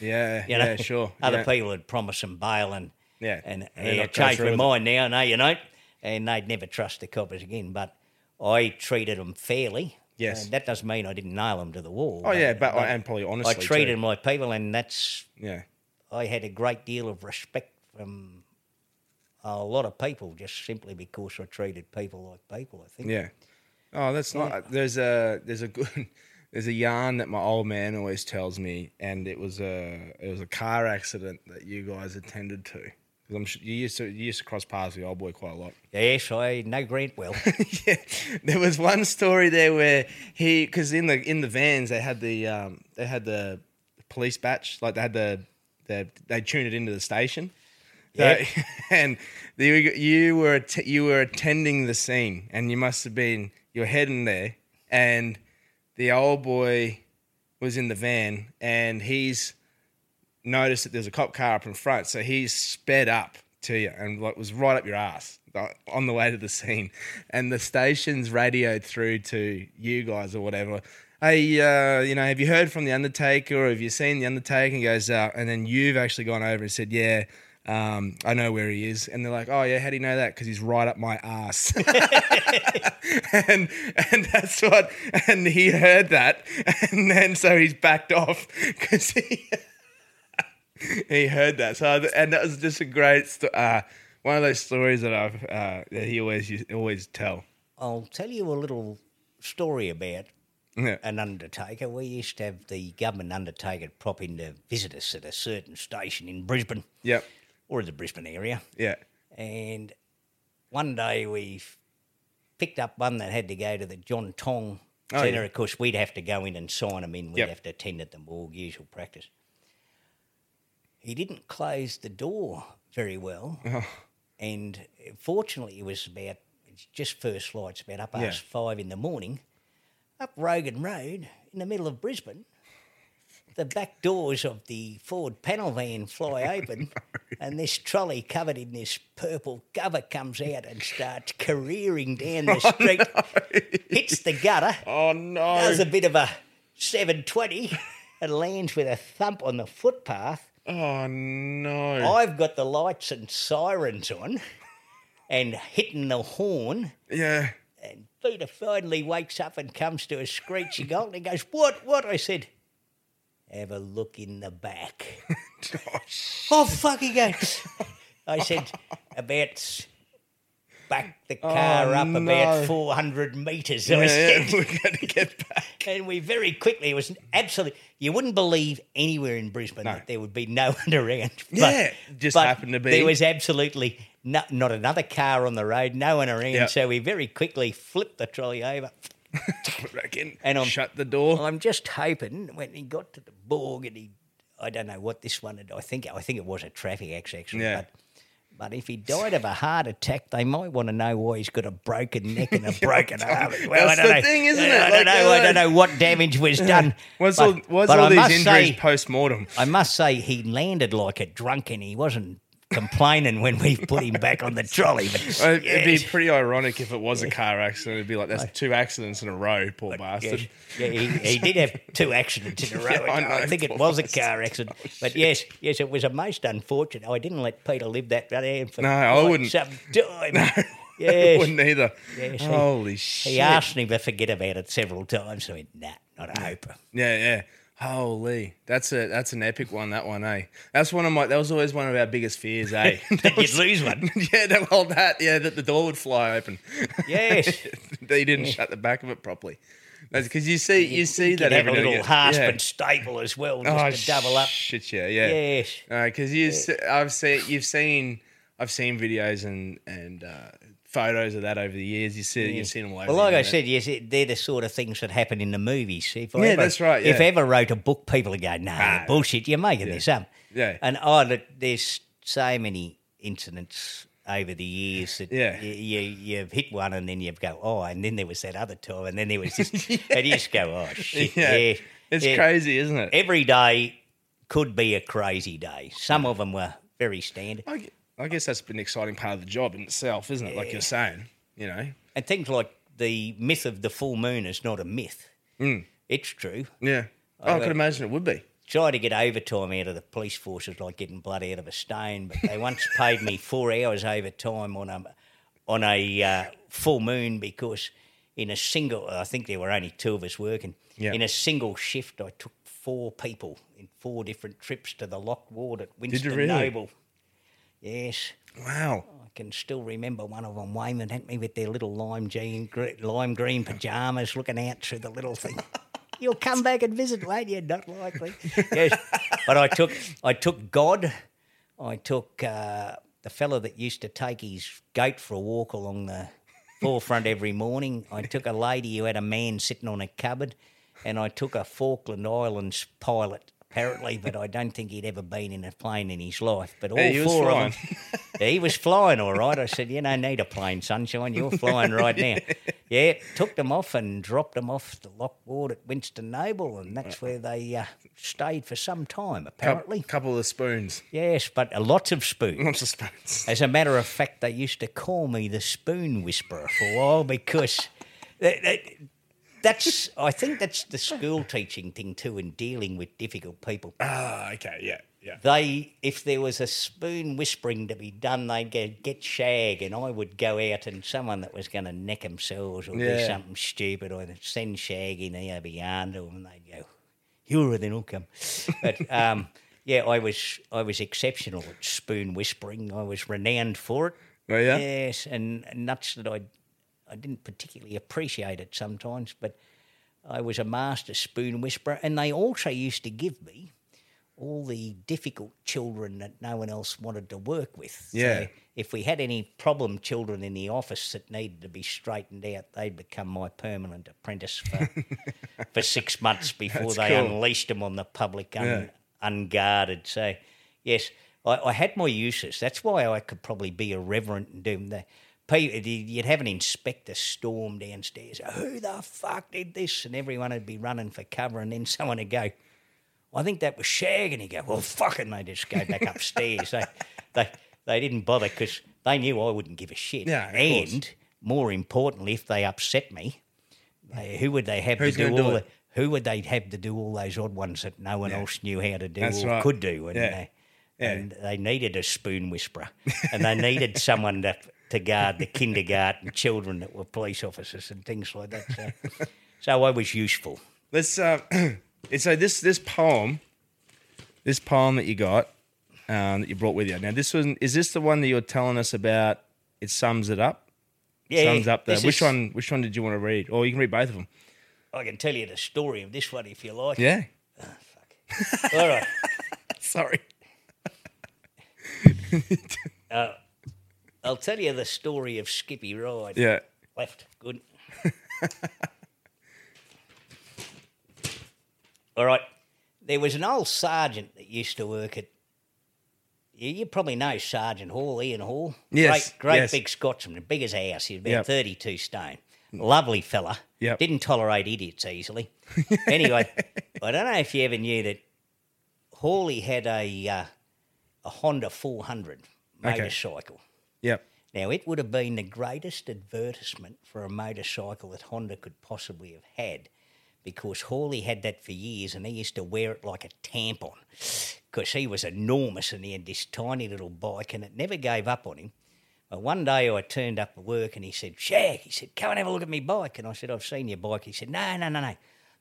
A: yeah.
B: You know,
A: yeah. Sure.
B: Other
A: yeah.
B: people had promised them bail, and
A: Yeah.
B: and,
A: And
B: yeah,
A: uh, going
B: changed my mind now. No, you don't, and they'd never trust the coppers again. But I treated them fairly.
A: Yes.
B: And that doesn't mean I didn't nail them to the wall.
A: Oh yeah, but, and probably honestly,
B: I treated
A: too.
B: them like people, and that's
A: Yeah.
B: I had a great deal of respect from a lot of people just simply because I treated people like people. I think.
A: Yeah. Oh, that's not. There's a there's a good [laughs] there's a yarn that my old man always tells me, and it was a it was a car accident that you guys attended to. I'm sure you used to you used to cross paths with the old boy quite a lot.
B: Yes, I know Grant well. [laughs]
A: yeah, there was one story there where he because in the in the vans they had the um they had the police batch like they had the the they tuned it into the station.
B: Yep.
A: So- [laughs] and you, you were att- you were attending the scene, and you must have been you're heading there, and the old boy was in the van, and he's noticed that there's a cop car up in front, so he sped up to you and like was right up your ass on the way to the scene, and the station's radioed through to you guys or whatever. Hey, uh, you know, have you heard from the Undertaker or have you seen the Undertaker? And goes, out, and then you've actually gone over and said, yeah. Um, I know where he is, and they're like, "Oh yeah, how do you know that? Because he's right up my ass." [laughs] and and that's what. And he heard that, and then so he's backed off because he [laughs] he heard that. So and that was just a great, sto- uh, one of those stories that I've uh, that he always used, always tell.
B: I'll tell you a little story about
A: Yeah.
B: an undertaker. We used to have the government undertaker prop in to visit us at a certain station in Brisbane
A: Yep.
B: or in the Brisbane area.
A: Yeah.
B: And one day we picked up one that had to go to the John Tonge
A: Oh,
B: Centre.
A: yeah.
B: Of course, we'd have to go in and sign them in. We'd
A: Yep.
B: have to attend at the morgue, usual practice. He didn't close the door very well.
A: Oh.
B: And fortunately, it was about just first lights, about up
A: Yeah.
B: past five in the morning, up Rogan Road in the middle of Brisbane. The back doors of the Ford panel van fly [laughs] open, [laughs] and this trolley covered in this purple cover comes out and starts careering [laughs] down the street, hits the gutter,
A: Oh no.
B: does a bit of a 720, and lands with a thump on the footpath.
A: Oh no.
B: I've got the lights and sirens on and hitting the horn.
A: yeah.
B: And Peter finally wakes up and comes to a screeching halt and he goes, What? What? I said, Have a look in the back. [laughs] oh, fuck, he goes. I said, About back the oh, car up
A: Oh, no.
B: about 400 metres. I
A: Yeah,
B: said.
A: yeah, we got to get back. [laughs]
B: And we very quickly, it was absolutely, you wouldn't believe anywhere in Brisbane that there would be no [laughs] one around. But,
A: Yeah, just happened to be.
B: There was absolutely no, not another car on the road, no one around.
A: Yep.
B: So we very quickly flipped the trolley over. [laughs] And I'm-
A: shut the door.
B: I'm just hoping when he got to the morgue and he, I don't know what this one, had- I think, I think it was a traffic accident.
A: Yeah.
B: But, but if he died of a heart attack, they might want to know why he's got a broken neck and a [laughs] broken arm. Well,
A: That's
B: I don't
A: the
B: know.
A: thing, isn't it?
B: I don't
A: Like,
B: know. I don't know what damage was [laughs] done.
A: What's
B: but,
A: all, what's all
B: I
A: these
B: must
A: injuries post mortem?
B: I must say he landed like a drunk and he wasn't complaining when we put him back on the trolley. But [laughs]
A: It'd be pretty ironic if it was a car accident. It'd be like that's two accidents in a row, poor bastard.
B: yes. Yeah, he, he did have two accidents in a [laughs] row.
A: Yeah, I
B: I, think it was a car accident. Oh, but yes, yes, it was a most unfortunate. Oh, I didn't let Peter live that down for
A: No, I wouldn't.
B: some time. [laughs]
A: I
B: yes.
A: wouldn't either.
B: Yes, he-
A: Holy shit!
B: He asked me to forget about it several times. I went, nah, not a hope.
A: Yeah, yeah. Holy, that's a that's an epic one. That one, eh? That's one of my. That was always one of our biggest fears, eh? [laughs] That
B: You'd [laughs] lose one. [laughs]
A: yeah, that, well, that yeah, that the door would fly open.
B: Yes.
A: they didn't shut the back of it properly. Because you see, you, see
B: You'd
A: that
B: have a
A: every
B: little
A: and
B: hasp
A: again.
B: and staple as well, just
A: Oh,
B: to double up.
A: Shit, yeah, yeah.
B: Yes.
A: because you, se- I've seen, you've seen, I've seen videos and and uh, photos of that over the years. You see, you've seen them all over.
B: Well, like I said, yes, it, they're the sort of things that happen in the movies. If I
A: Yeah,
B: ever,
A: that's right,
B: If. I ever wrote a book, people would go, "No,
A: Ah,
B: bullshit! You're making this up."
A: Yeah.
B: And oh, look, there's so many incidents over the years that
A: Yeah.
B: you, you you've hit one and then you go, "Oh," and then there was that other time, and then there was this, [laughs] and you just go, "Oh shit!"
A: yeah,
B: Yeah,
A: it's
B: yeah.
A: crazy, isn't it?
B: Every day could be a crazy day. Some of them were very standard.
A: I, I guess that's been an exciting part of the job in itself, isn't it? Like you're saying, you know.
B: And things like the myth of the full moon is not a myth.
A: Mm.
B: It's true.
A: Yeah. Oh, I could imagine it would be.
B: Try to get overtime out of the police force is like getting blood out of a stone. But they once [laughs] paid me four hours overtime on a on a uh, full moon because in a single, I think there were only two of us working.
A: Yeah.
B: In a single shift, I took four people in four different trips to the lock ward at Winston
A: really?
B: Noble. Yes.
A: Wow.
B: I can still remember one of them waving at me with their little lime green, lime green pajamas, looking out through the little thing. [laughs] You'll come back and visit, won't you? Not likely. [laughs] yes, but I took I took God. I took uh, the fellow that used to take his goat for a walk along the forefront every morning. I took a lady who had a man sitting on a cupboard, and I took a Falkland Islands pilot apparently, but I don't think he'd ever been in a plane in his life. But all
A: Hey, he was
B: four of them, he was flying all right. I said, "You don't need a plane, sunshine. You're flying right now." [laughs] Yeah, took them off and dropped them off the lock ward at Winston Noble, and that's where they uh, stayed for some time. Apparently, A
A: couple of spoons,
B: yes, but uh, lots of spoons.
A: lots of spoons.
B: As a matter of fact, they used to call me the spoon whisperer for a while because They, that- that's, I think that's the school teaching thing too in dealing with difficult people.
A: Ah, okay, yeah, yeah.
B: They, if there was a spoon whispering to be done, they'd go get shag, and I would go out and someone that was going to neck themselves or do something stupid, I'd send shag in there behind them, and they'd go, "You're then I'll come." But um, yeah, I was I was exceptional at spoon whispering. I was renowned for it.
A: Oh, yeah?
B: Yes, and nuts that I I didn't particularly appreciate it sometimes, but I was a master spoon whisperer, and they also used to give me all the difficult children that no one else wanted to work with.
A: Yeah.
B: So if we had any problem children in the office that needed to be straightened out, they'd become my permanent apprentice for, [laughs] for six months before
A: That's
B: they
A: cool.
B: unleashed them on the public un,
A: Yeah.
B: unguarded. So, yes, I, I had my uses. That's why I could probably be irreverent and do the. Pe- You'd have an inspector storm downstairs. Who the fuck did this? And everyone would be running for cover, and then someone would go, I think that was Shag. And he'd go, Well, fuck it. And they just go back [laughs] upstairs. They, they, they didn't bother because they knew I wouldn't give a shit.
A: Yeah, of course.
B: and more importantly, if they upset me, they, who would they have
A: Who's
B: to do all
A: do
B: the, who would they have to do all those odd ones that no one else knew how to do
A: That's
B: or
A: right.
B: could do? And,
A: Yeah.
B: they,
A: Yeah.
B: and they needed a spoon whisperer, [laughs] and they needed someone to to guard the kindergarten [laughs] children that were police officers and things like that. So, [laughs] so I was useful.
A: Let's. Uh, [clears throat] so this this poem, this poem that you got, um, that you brought with you. Now this was is this the one that you're telling us about? It sums it up.
B: Yeah,
A: sums up the. Which
B: is-
A: one? Which one did you want to read? Or you can read both of them.
B: I can tell you the story of this one if you like.
A: Yeah. Fuck.
B: All right. [laughs]
A: Sorry.
B: I'll tell you the story of Skippy Ride.
A: Yeah.
B: Left. Good. [laughs] All right. There was an old sergeant that used to work at. You, you probably know Sergeant Hall, Ian Hall.
A: Yes,
B: Great, great
A: yes.
B: big Scotsman, big as a house. He's about
A: Yep.
B: 32 stone. Lovely fella.
A: Yep.
B: Didn't tolerate idiots easily. [laughs] anyway, I don't know if you ever knew that Hawley had a, uh, a Honda 400
A: Okay. Yep.
B: Now, it would have been the greatest advertisement for a motorcycle that Honda could possibly have had because Hawley had that for years and he used to wear it like a tampon because he was enormous and he had this tiny little bike and it never gave up on him. But one day I turned up at work and he said, Shag, he said, come and have a look at my bike. And I said, I've seen your bike. He said, no, no, no, no.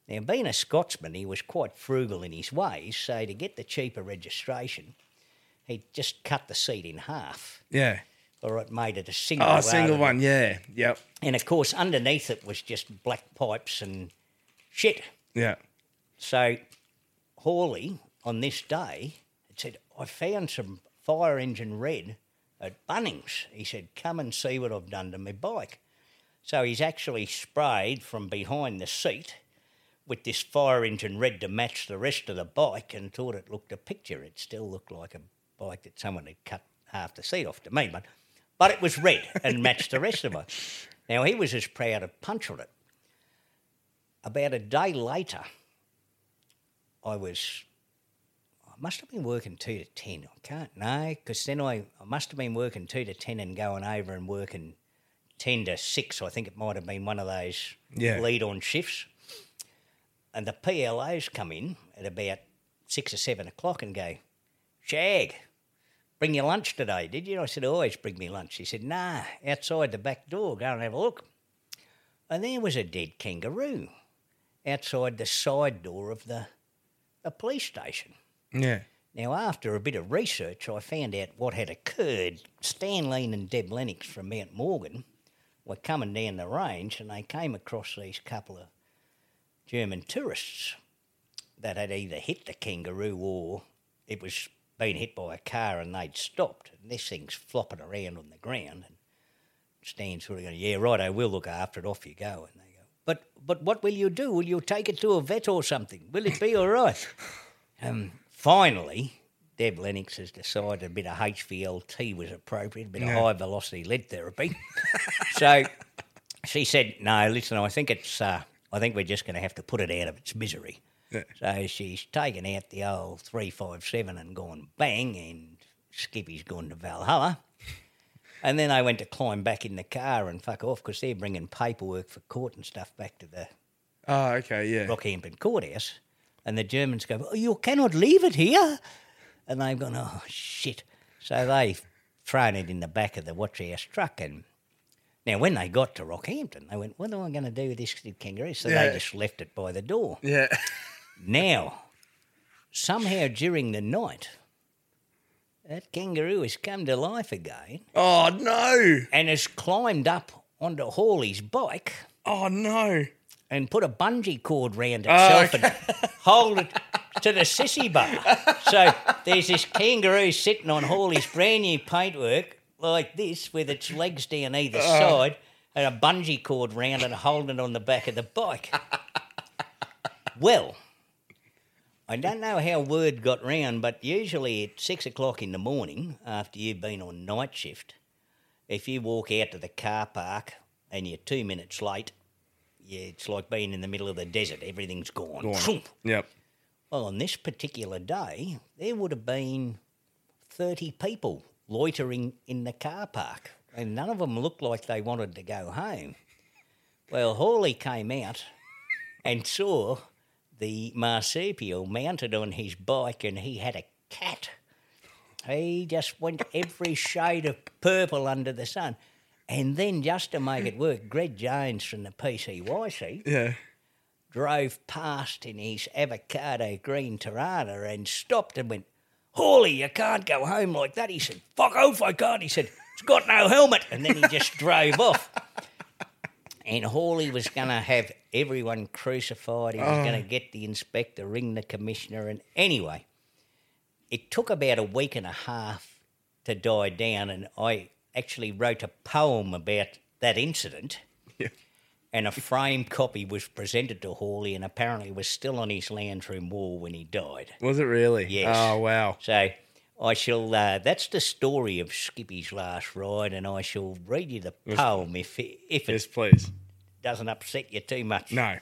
B: Now, being a Scotsman, he was quite frugal in his ways, so to get the cheaper registration, he just cut the seat in half
A: Yeah.
B: Or it made it a single.
A: Oh,
B: rather
A: single one. Yeah. Yep.
B: And of course, underneath it was just black pipes and shit.
A: Yeah.
B: So Hawley, on this day, had said, I found some fire engine red at Bunnings. He said, Come and see what I've done to my bike. So he's actually sprayed from behind the seat with this fire engine red to match the rest of the bike and thought it looked a picture. It still looked like a bike that someone had cut half the seat off to me, but, but it was red and matched the rest of us. Now he was as proud of punctured it. About a day later, I was, I must have been working two to ten. I can't know because then I, I must have been working two to ten and going over and working ten to six. I think it might have been one of those
A: Yeah.
B: lead on shifts. And the PLOs come in at about six or seven o'clock and go, Shag, bring your lunch today, did you? I said, always bring me lunch. He said, nah, outside the back door, go and have a look. And there was a dead kangaroo outside the side door of the, the police station.
A: Yeah.
B: Now, after a bit of research, I found out what had occurred. Stan Lean and Deb Lennox from Mount Morgan were coming down the range and they came across these couple of German tourists that had either hit the kangaroo or it was being hit by a car and they'd stopped. And this thing's flopping around on the ground. And Stan's sort of going, Yeah, right, I will look after it. Off you go. And they go, But, but what will you do? Will you take it to a vet or something? Will it be all right? [laughs] Um, finally, Deb Lennox has decided a bit of HVLT was appropriate, a bit of high velocity lead therapy. [laughs] so she said, "No, listen, I think it's. Uh, I think we're just going to have to put it out of its misery."
A: Yeah.
B: So she's taken out the old three five seven and gone bang, and Skippy's gone to Valhalla. And then I went to climb back in the car and fuck off because they're bringing paperwork for court and stuff back to the
A: Oh, okay, yeah.
B: Rockhampton courthouse. And the Germans go, oh, You cannot leave it here. And they've gone, Oh, shit. So they've thrown it in the back of the watch house truck. And now, when they got to Rockhampton, they went, What am I going to do with this kangaroo? So
A: Yeah.
B: they just left it by the door.
A: Yeah. [laughs]
B: Now, somehow during the night, that kangaroo has come to life again
A: Oh no.
B: and has climbed up onto Hawley's bike
A: Oh no.
B: and put a bungee cord round
A: Oh,
B: itself and [laughs] hold it to the sissy bar. So there's this kangaroo sitting on Hawley's brand new paintwork like this with its legs down either oh. side and a bungee cord round it holding it on the back of the bike. [laughs] Well, I don't know how word got round, but usually at six o'clock in the morning, after you've been on night shift, if you walk out to the car park and you're two minutes late, yeah, it's like being in the middle of the desert. Everything's gone.
A: Gone. Yep.
B: Well, on this particular day, there would have been 30 people loitering in the car park, and none of them looked like they wanted to go home. Well, Hawley came out and saw the marsupial mounted on his bike, and he had a cat. He just went every shade of purple under the sun. And then, just to make it work, Greg Jones from the PCYC
A: Yeah.
B: drove past in his avocado green Torana and stopped and went, Hawley, you can't go home like that. He said, Fuck off, I can't. He said, It's got no helmet. And then he just drove off. And Hawley was going to have everyone crucified. He was going to get the inspector, ring the commissioner. And anyway, it took about a week and a half to die down. And I actually wrote a poem about that incident [laughs]
A: Yeah.
B: and a framed copy was presented to Hawley and apparently was still on his lounge room wall when he died.
A: Was it really?
B: Yes.
A: Oh wow.
B: So I shall. Uh, that's the story of Skippy's last ride, and I shall read you the poem if if it
A: Yes, please.
B: Doesn't upset you too much.
A: No.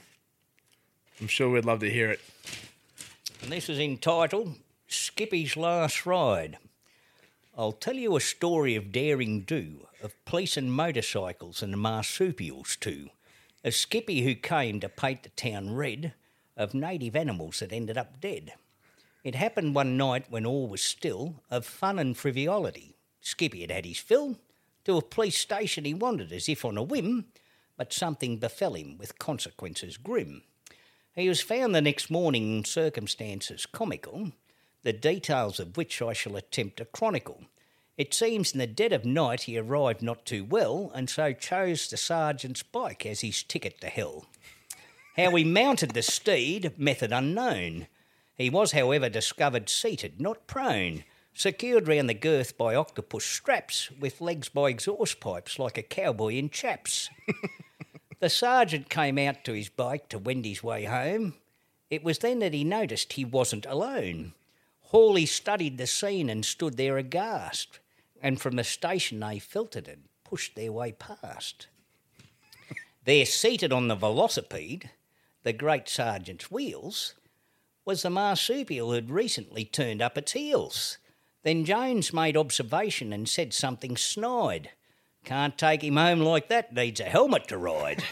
A: I'm sure we'd love to hear it.
B: And this is entitled Skippy's Last Ride. I'll tell you a story of daring do, of police and motorcycles and marsupials too. A Skippy who came to paint the town red, of native animals that ended up dead. It happened one night when all was still, of fun and frivolity. Skippy had had his fill. To a police station he wandered as if on a whim, but something befell him with consequences grim. He was found the next morning in circumstances comical, the details of which I shall attempt to chronicle. It seems in the dead of night he arrived not too well, and so chose the sergeant's bike as his ticket to hell. How he mounted the steed, method unknown. He was, however, discovered seated, not prone, secured round the girth by octopus straps, with legs by exhaust pipes like a cowboy in chaps. [laughs] The sergeant came out to his bike to wend his way home. It was then that he noticed he wasn't alone. Hawley studied the scene and stood there aghast, and from the station they filtered and pushed their way past. There, seated on the velocipede, the great sergeant's wheels, was the marsupial who'd recently turned up its heels. Then Jones made observation and said something snide. Can't take him home like that, needs a helmet to ride.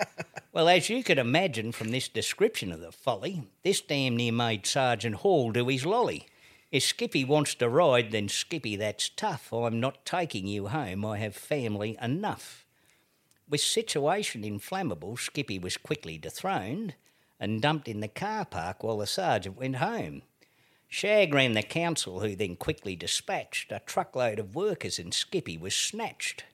B: [laughs] well, as you could imagine from this description of the folly, this damn near made Sergeant Hall do his lolly. If Skippy wants to ride, then Skippy, that's tough. I'm not taking you home, I have family enough. With situation inflammable, Skippy was quickly dethroned and dumped in the car park while the sergeant went home. Shag ran the council, who then quickly dispatched a truckload of workers, and Skippy was snatched.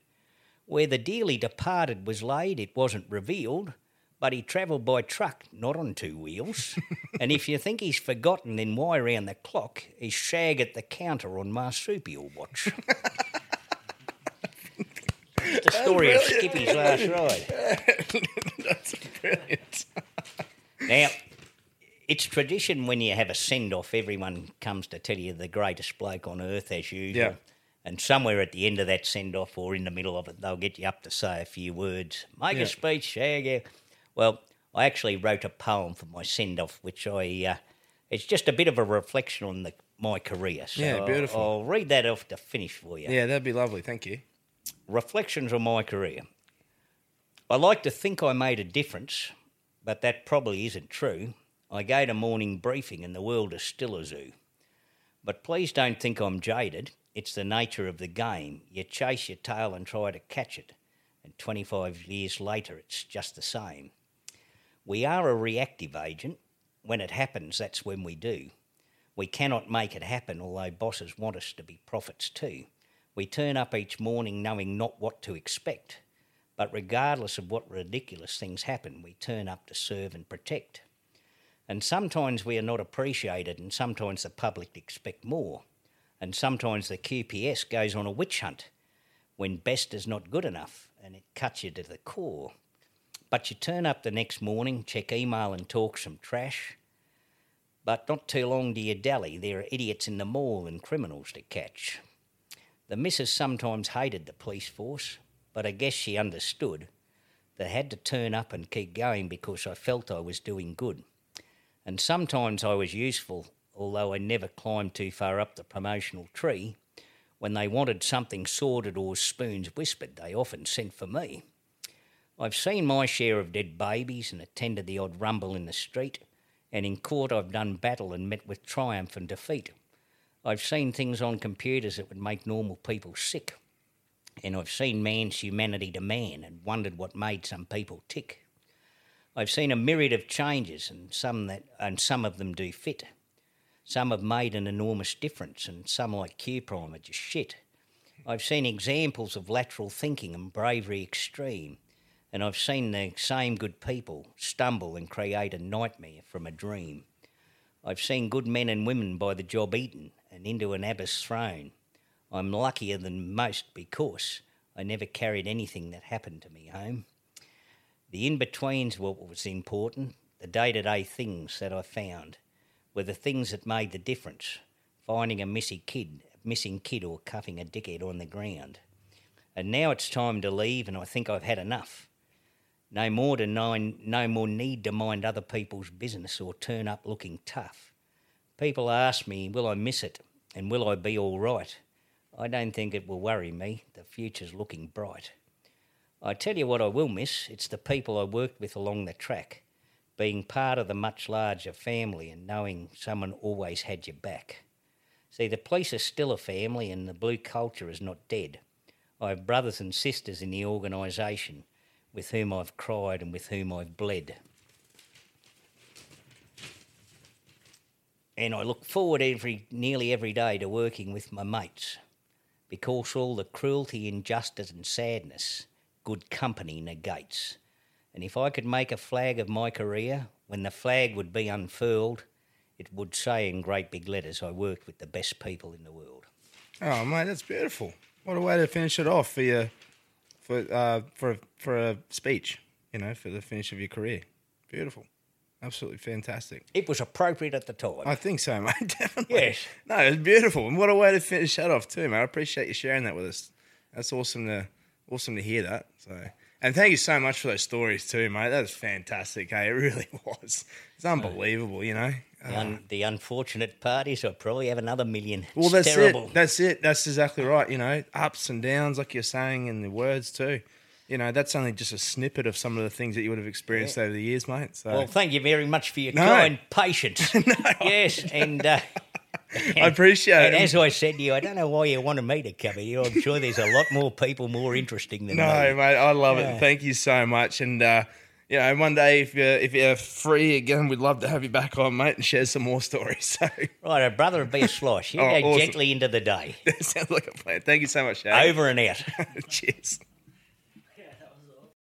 B: Where the dearly departed was laid, it wasn't revealed, but he travelled by truck, not on two wheels. [laughs] and if you think he's forgotten, then why round the clock is Shag at the counter on marsupial watch? It's [laughs] the story of Skippy's last ride. [laughs]
A: That's brilliant.
B: Now, it's tradition when you have a send off, everyone comes to tell you the greatest bloke on earth as usual.
A: Yeah.
B: And somewhere at the end of that send off or in the middle of it, they'll get you up to say a few words, make
A: Yeah.
B: a speech, yeah, yeah. Well, I actually wrote a poem for my send off, which I, uh, it's just a bit of a reflection on the, my career. So
A: Yeah,
B: I'll-
A: beautiful.
B: I'll, read that off to finish for you.
A: Yeah, that'd be lovely. Thank you.
B: Reflections on my career. I like to think I made a difference, but that probably isn't true. I gave a morning briefing and the world is still a zoo. But please don't think I'm jaded. It's the nature of the game. You chase your tail and try to catch it, and 25 years later, it's just the same. We are a reactive agent. When it happens, that's when we do. We cannot make it happen, although bosses want us to be prophets too. We turn up each morning knowing not what to expect, but regardless of what ridiculous things happen, we turn up to serve and protect. And sometimes we are not appreciated, and sometimes the public expect more. And sometimes the QPS goes on a witch hunt when best is not good enough and it cuts you to the core. But you turn up the next morning, check email, and talk some trash. But not too long do you dally. There are idiots in the mall and criminals to catch. The missus sometimes hated the police force, but I guess she understood that I had to turn up and keep going because I felt I was doing good. And sometimes I was useful, although I never climbed too far up the promotional tree. When they wanted something sorted or spoons whispered, they often sent for me. I've seen my share of dead babies and attended the odd rumble in the street, and in court I've done battle and met with triumph and defeat. I've seen things on computers that would make normal people sick, and I've seen man's humanity to man and wondered what made some people tick. I've seen a myriad of changes, and some that and some of them do fit. Some have made an enormous difference, and some, like Q Prime, are just shit. I've seen examples of lateral thinking and bravery extreme, and I've seen the same good people stumble and create a nightmare from a dream. I've seen good men and women by the job eaten and into an abyss thrown. I'm luckier than most because I never carried anything that happened to me home. The in betweens were what was important. The day to day things that I found were the things that made the difference. Finding a missing kid, missing kid, or cuffing a dickhead on the ground. And now it's time to leave, and I think I've had enough. No more to nine, no more need to mind other people's business or turn up looking tough. People ask me, will I miss it, and will I be all right? I don't think it will worry me. The future's looking bright. I tell you what I will miss it's the people I worked with along the track, being part of the much larger family and knowing someone always had your back. See, the police are still a family and the blue culture is not dead. I have brothers and sisters in the organisation with whom I've cried and with whom I've bled. And I look forward every nearly every day to working with my mates because all the cruelty, injustice, and sadness good company negates. And if I could make a flag of my career, when the flag would be unfurled, it would say in great big letters, I worked with the best people in the world.
A: Oh, mate, that's beautiful. What a way to finish it off for your for uh for for a speech. You know, for the finish of your career. Beautiful. Absolutely fantastic.
B: It was appropriate at the time.
A: I think so, [laughs] mate. Definitely.
B: Yes.
A: No, it was beautiful, and what a way to finish that off too, mate. I appreciate you sharing that with us. That's awesome to awesome to hear that. So, and thank you so much for those stories too, mate. That was fantastic. Hey, it really [laughs] was. It's unbelievable, you know.
B: the, un- the unfortunate parties, I probably have another million.
A: Well,
B: It's
A: that's
B: terrible.
A: it. That's it. That's exactly right. You know, ups and downs, like you're saying, in the words too. You know, that's only just a snippet of some of the things that you would have experienced over the years, mate. So
B: Well, thank you very much for your
A: No.
B: kind patience. [laughs] Yes, and uh,
A: I appreciate
B: and
A: it.
B: And as I said to you, I don't know why you wanted me to come here. I'm sure there's a lot more people more interesting than
A: No,
B: me.
A: No, mate, I love
B: Yeah.
A: it. Thank you so much. And uh, you know, one day if you're if you're free again, we'd love to have you back on, mate, and share some more stories. [laughs] So
B: Right, a brother would be a slosh. You [laughs]
A: Oh,
B: go
A: awesome.
B: gently into the day.
A: that [laughs] sounds like a plan. Thank you so much, Shane.
B: Over and out.
A: Cheers.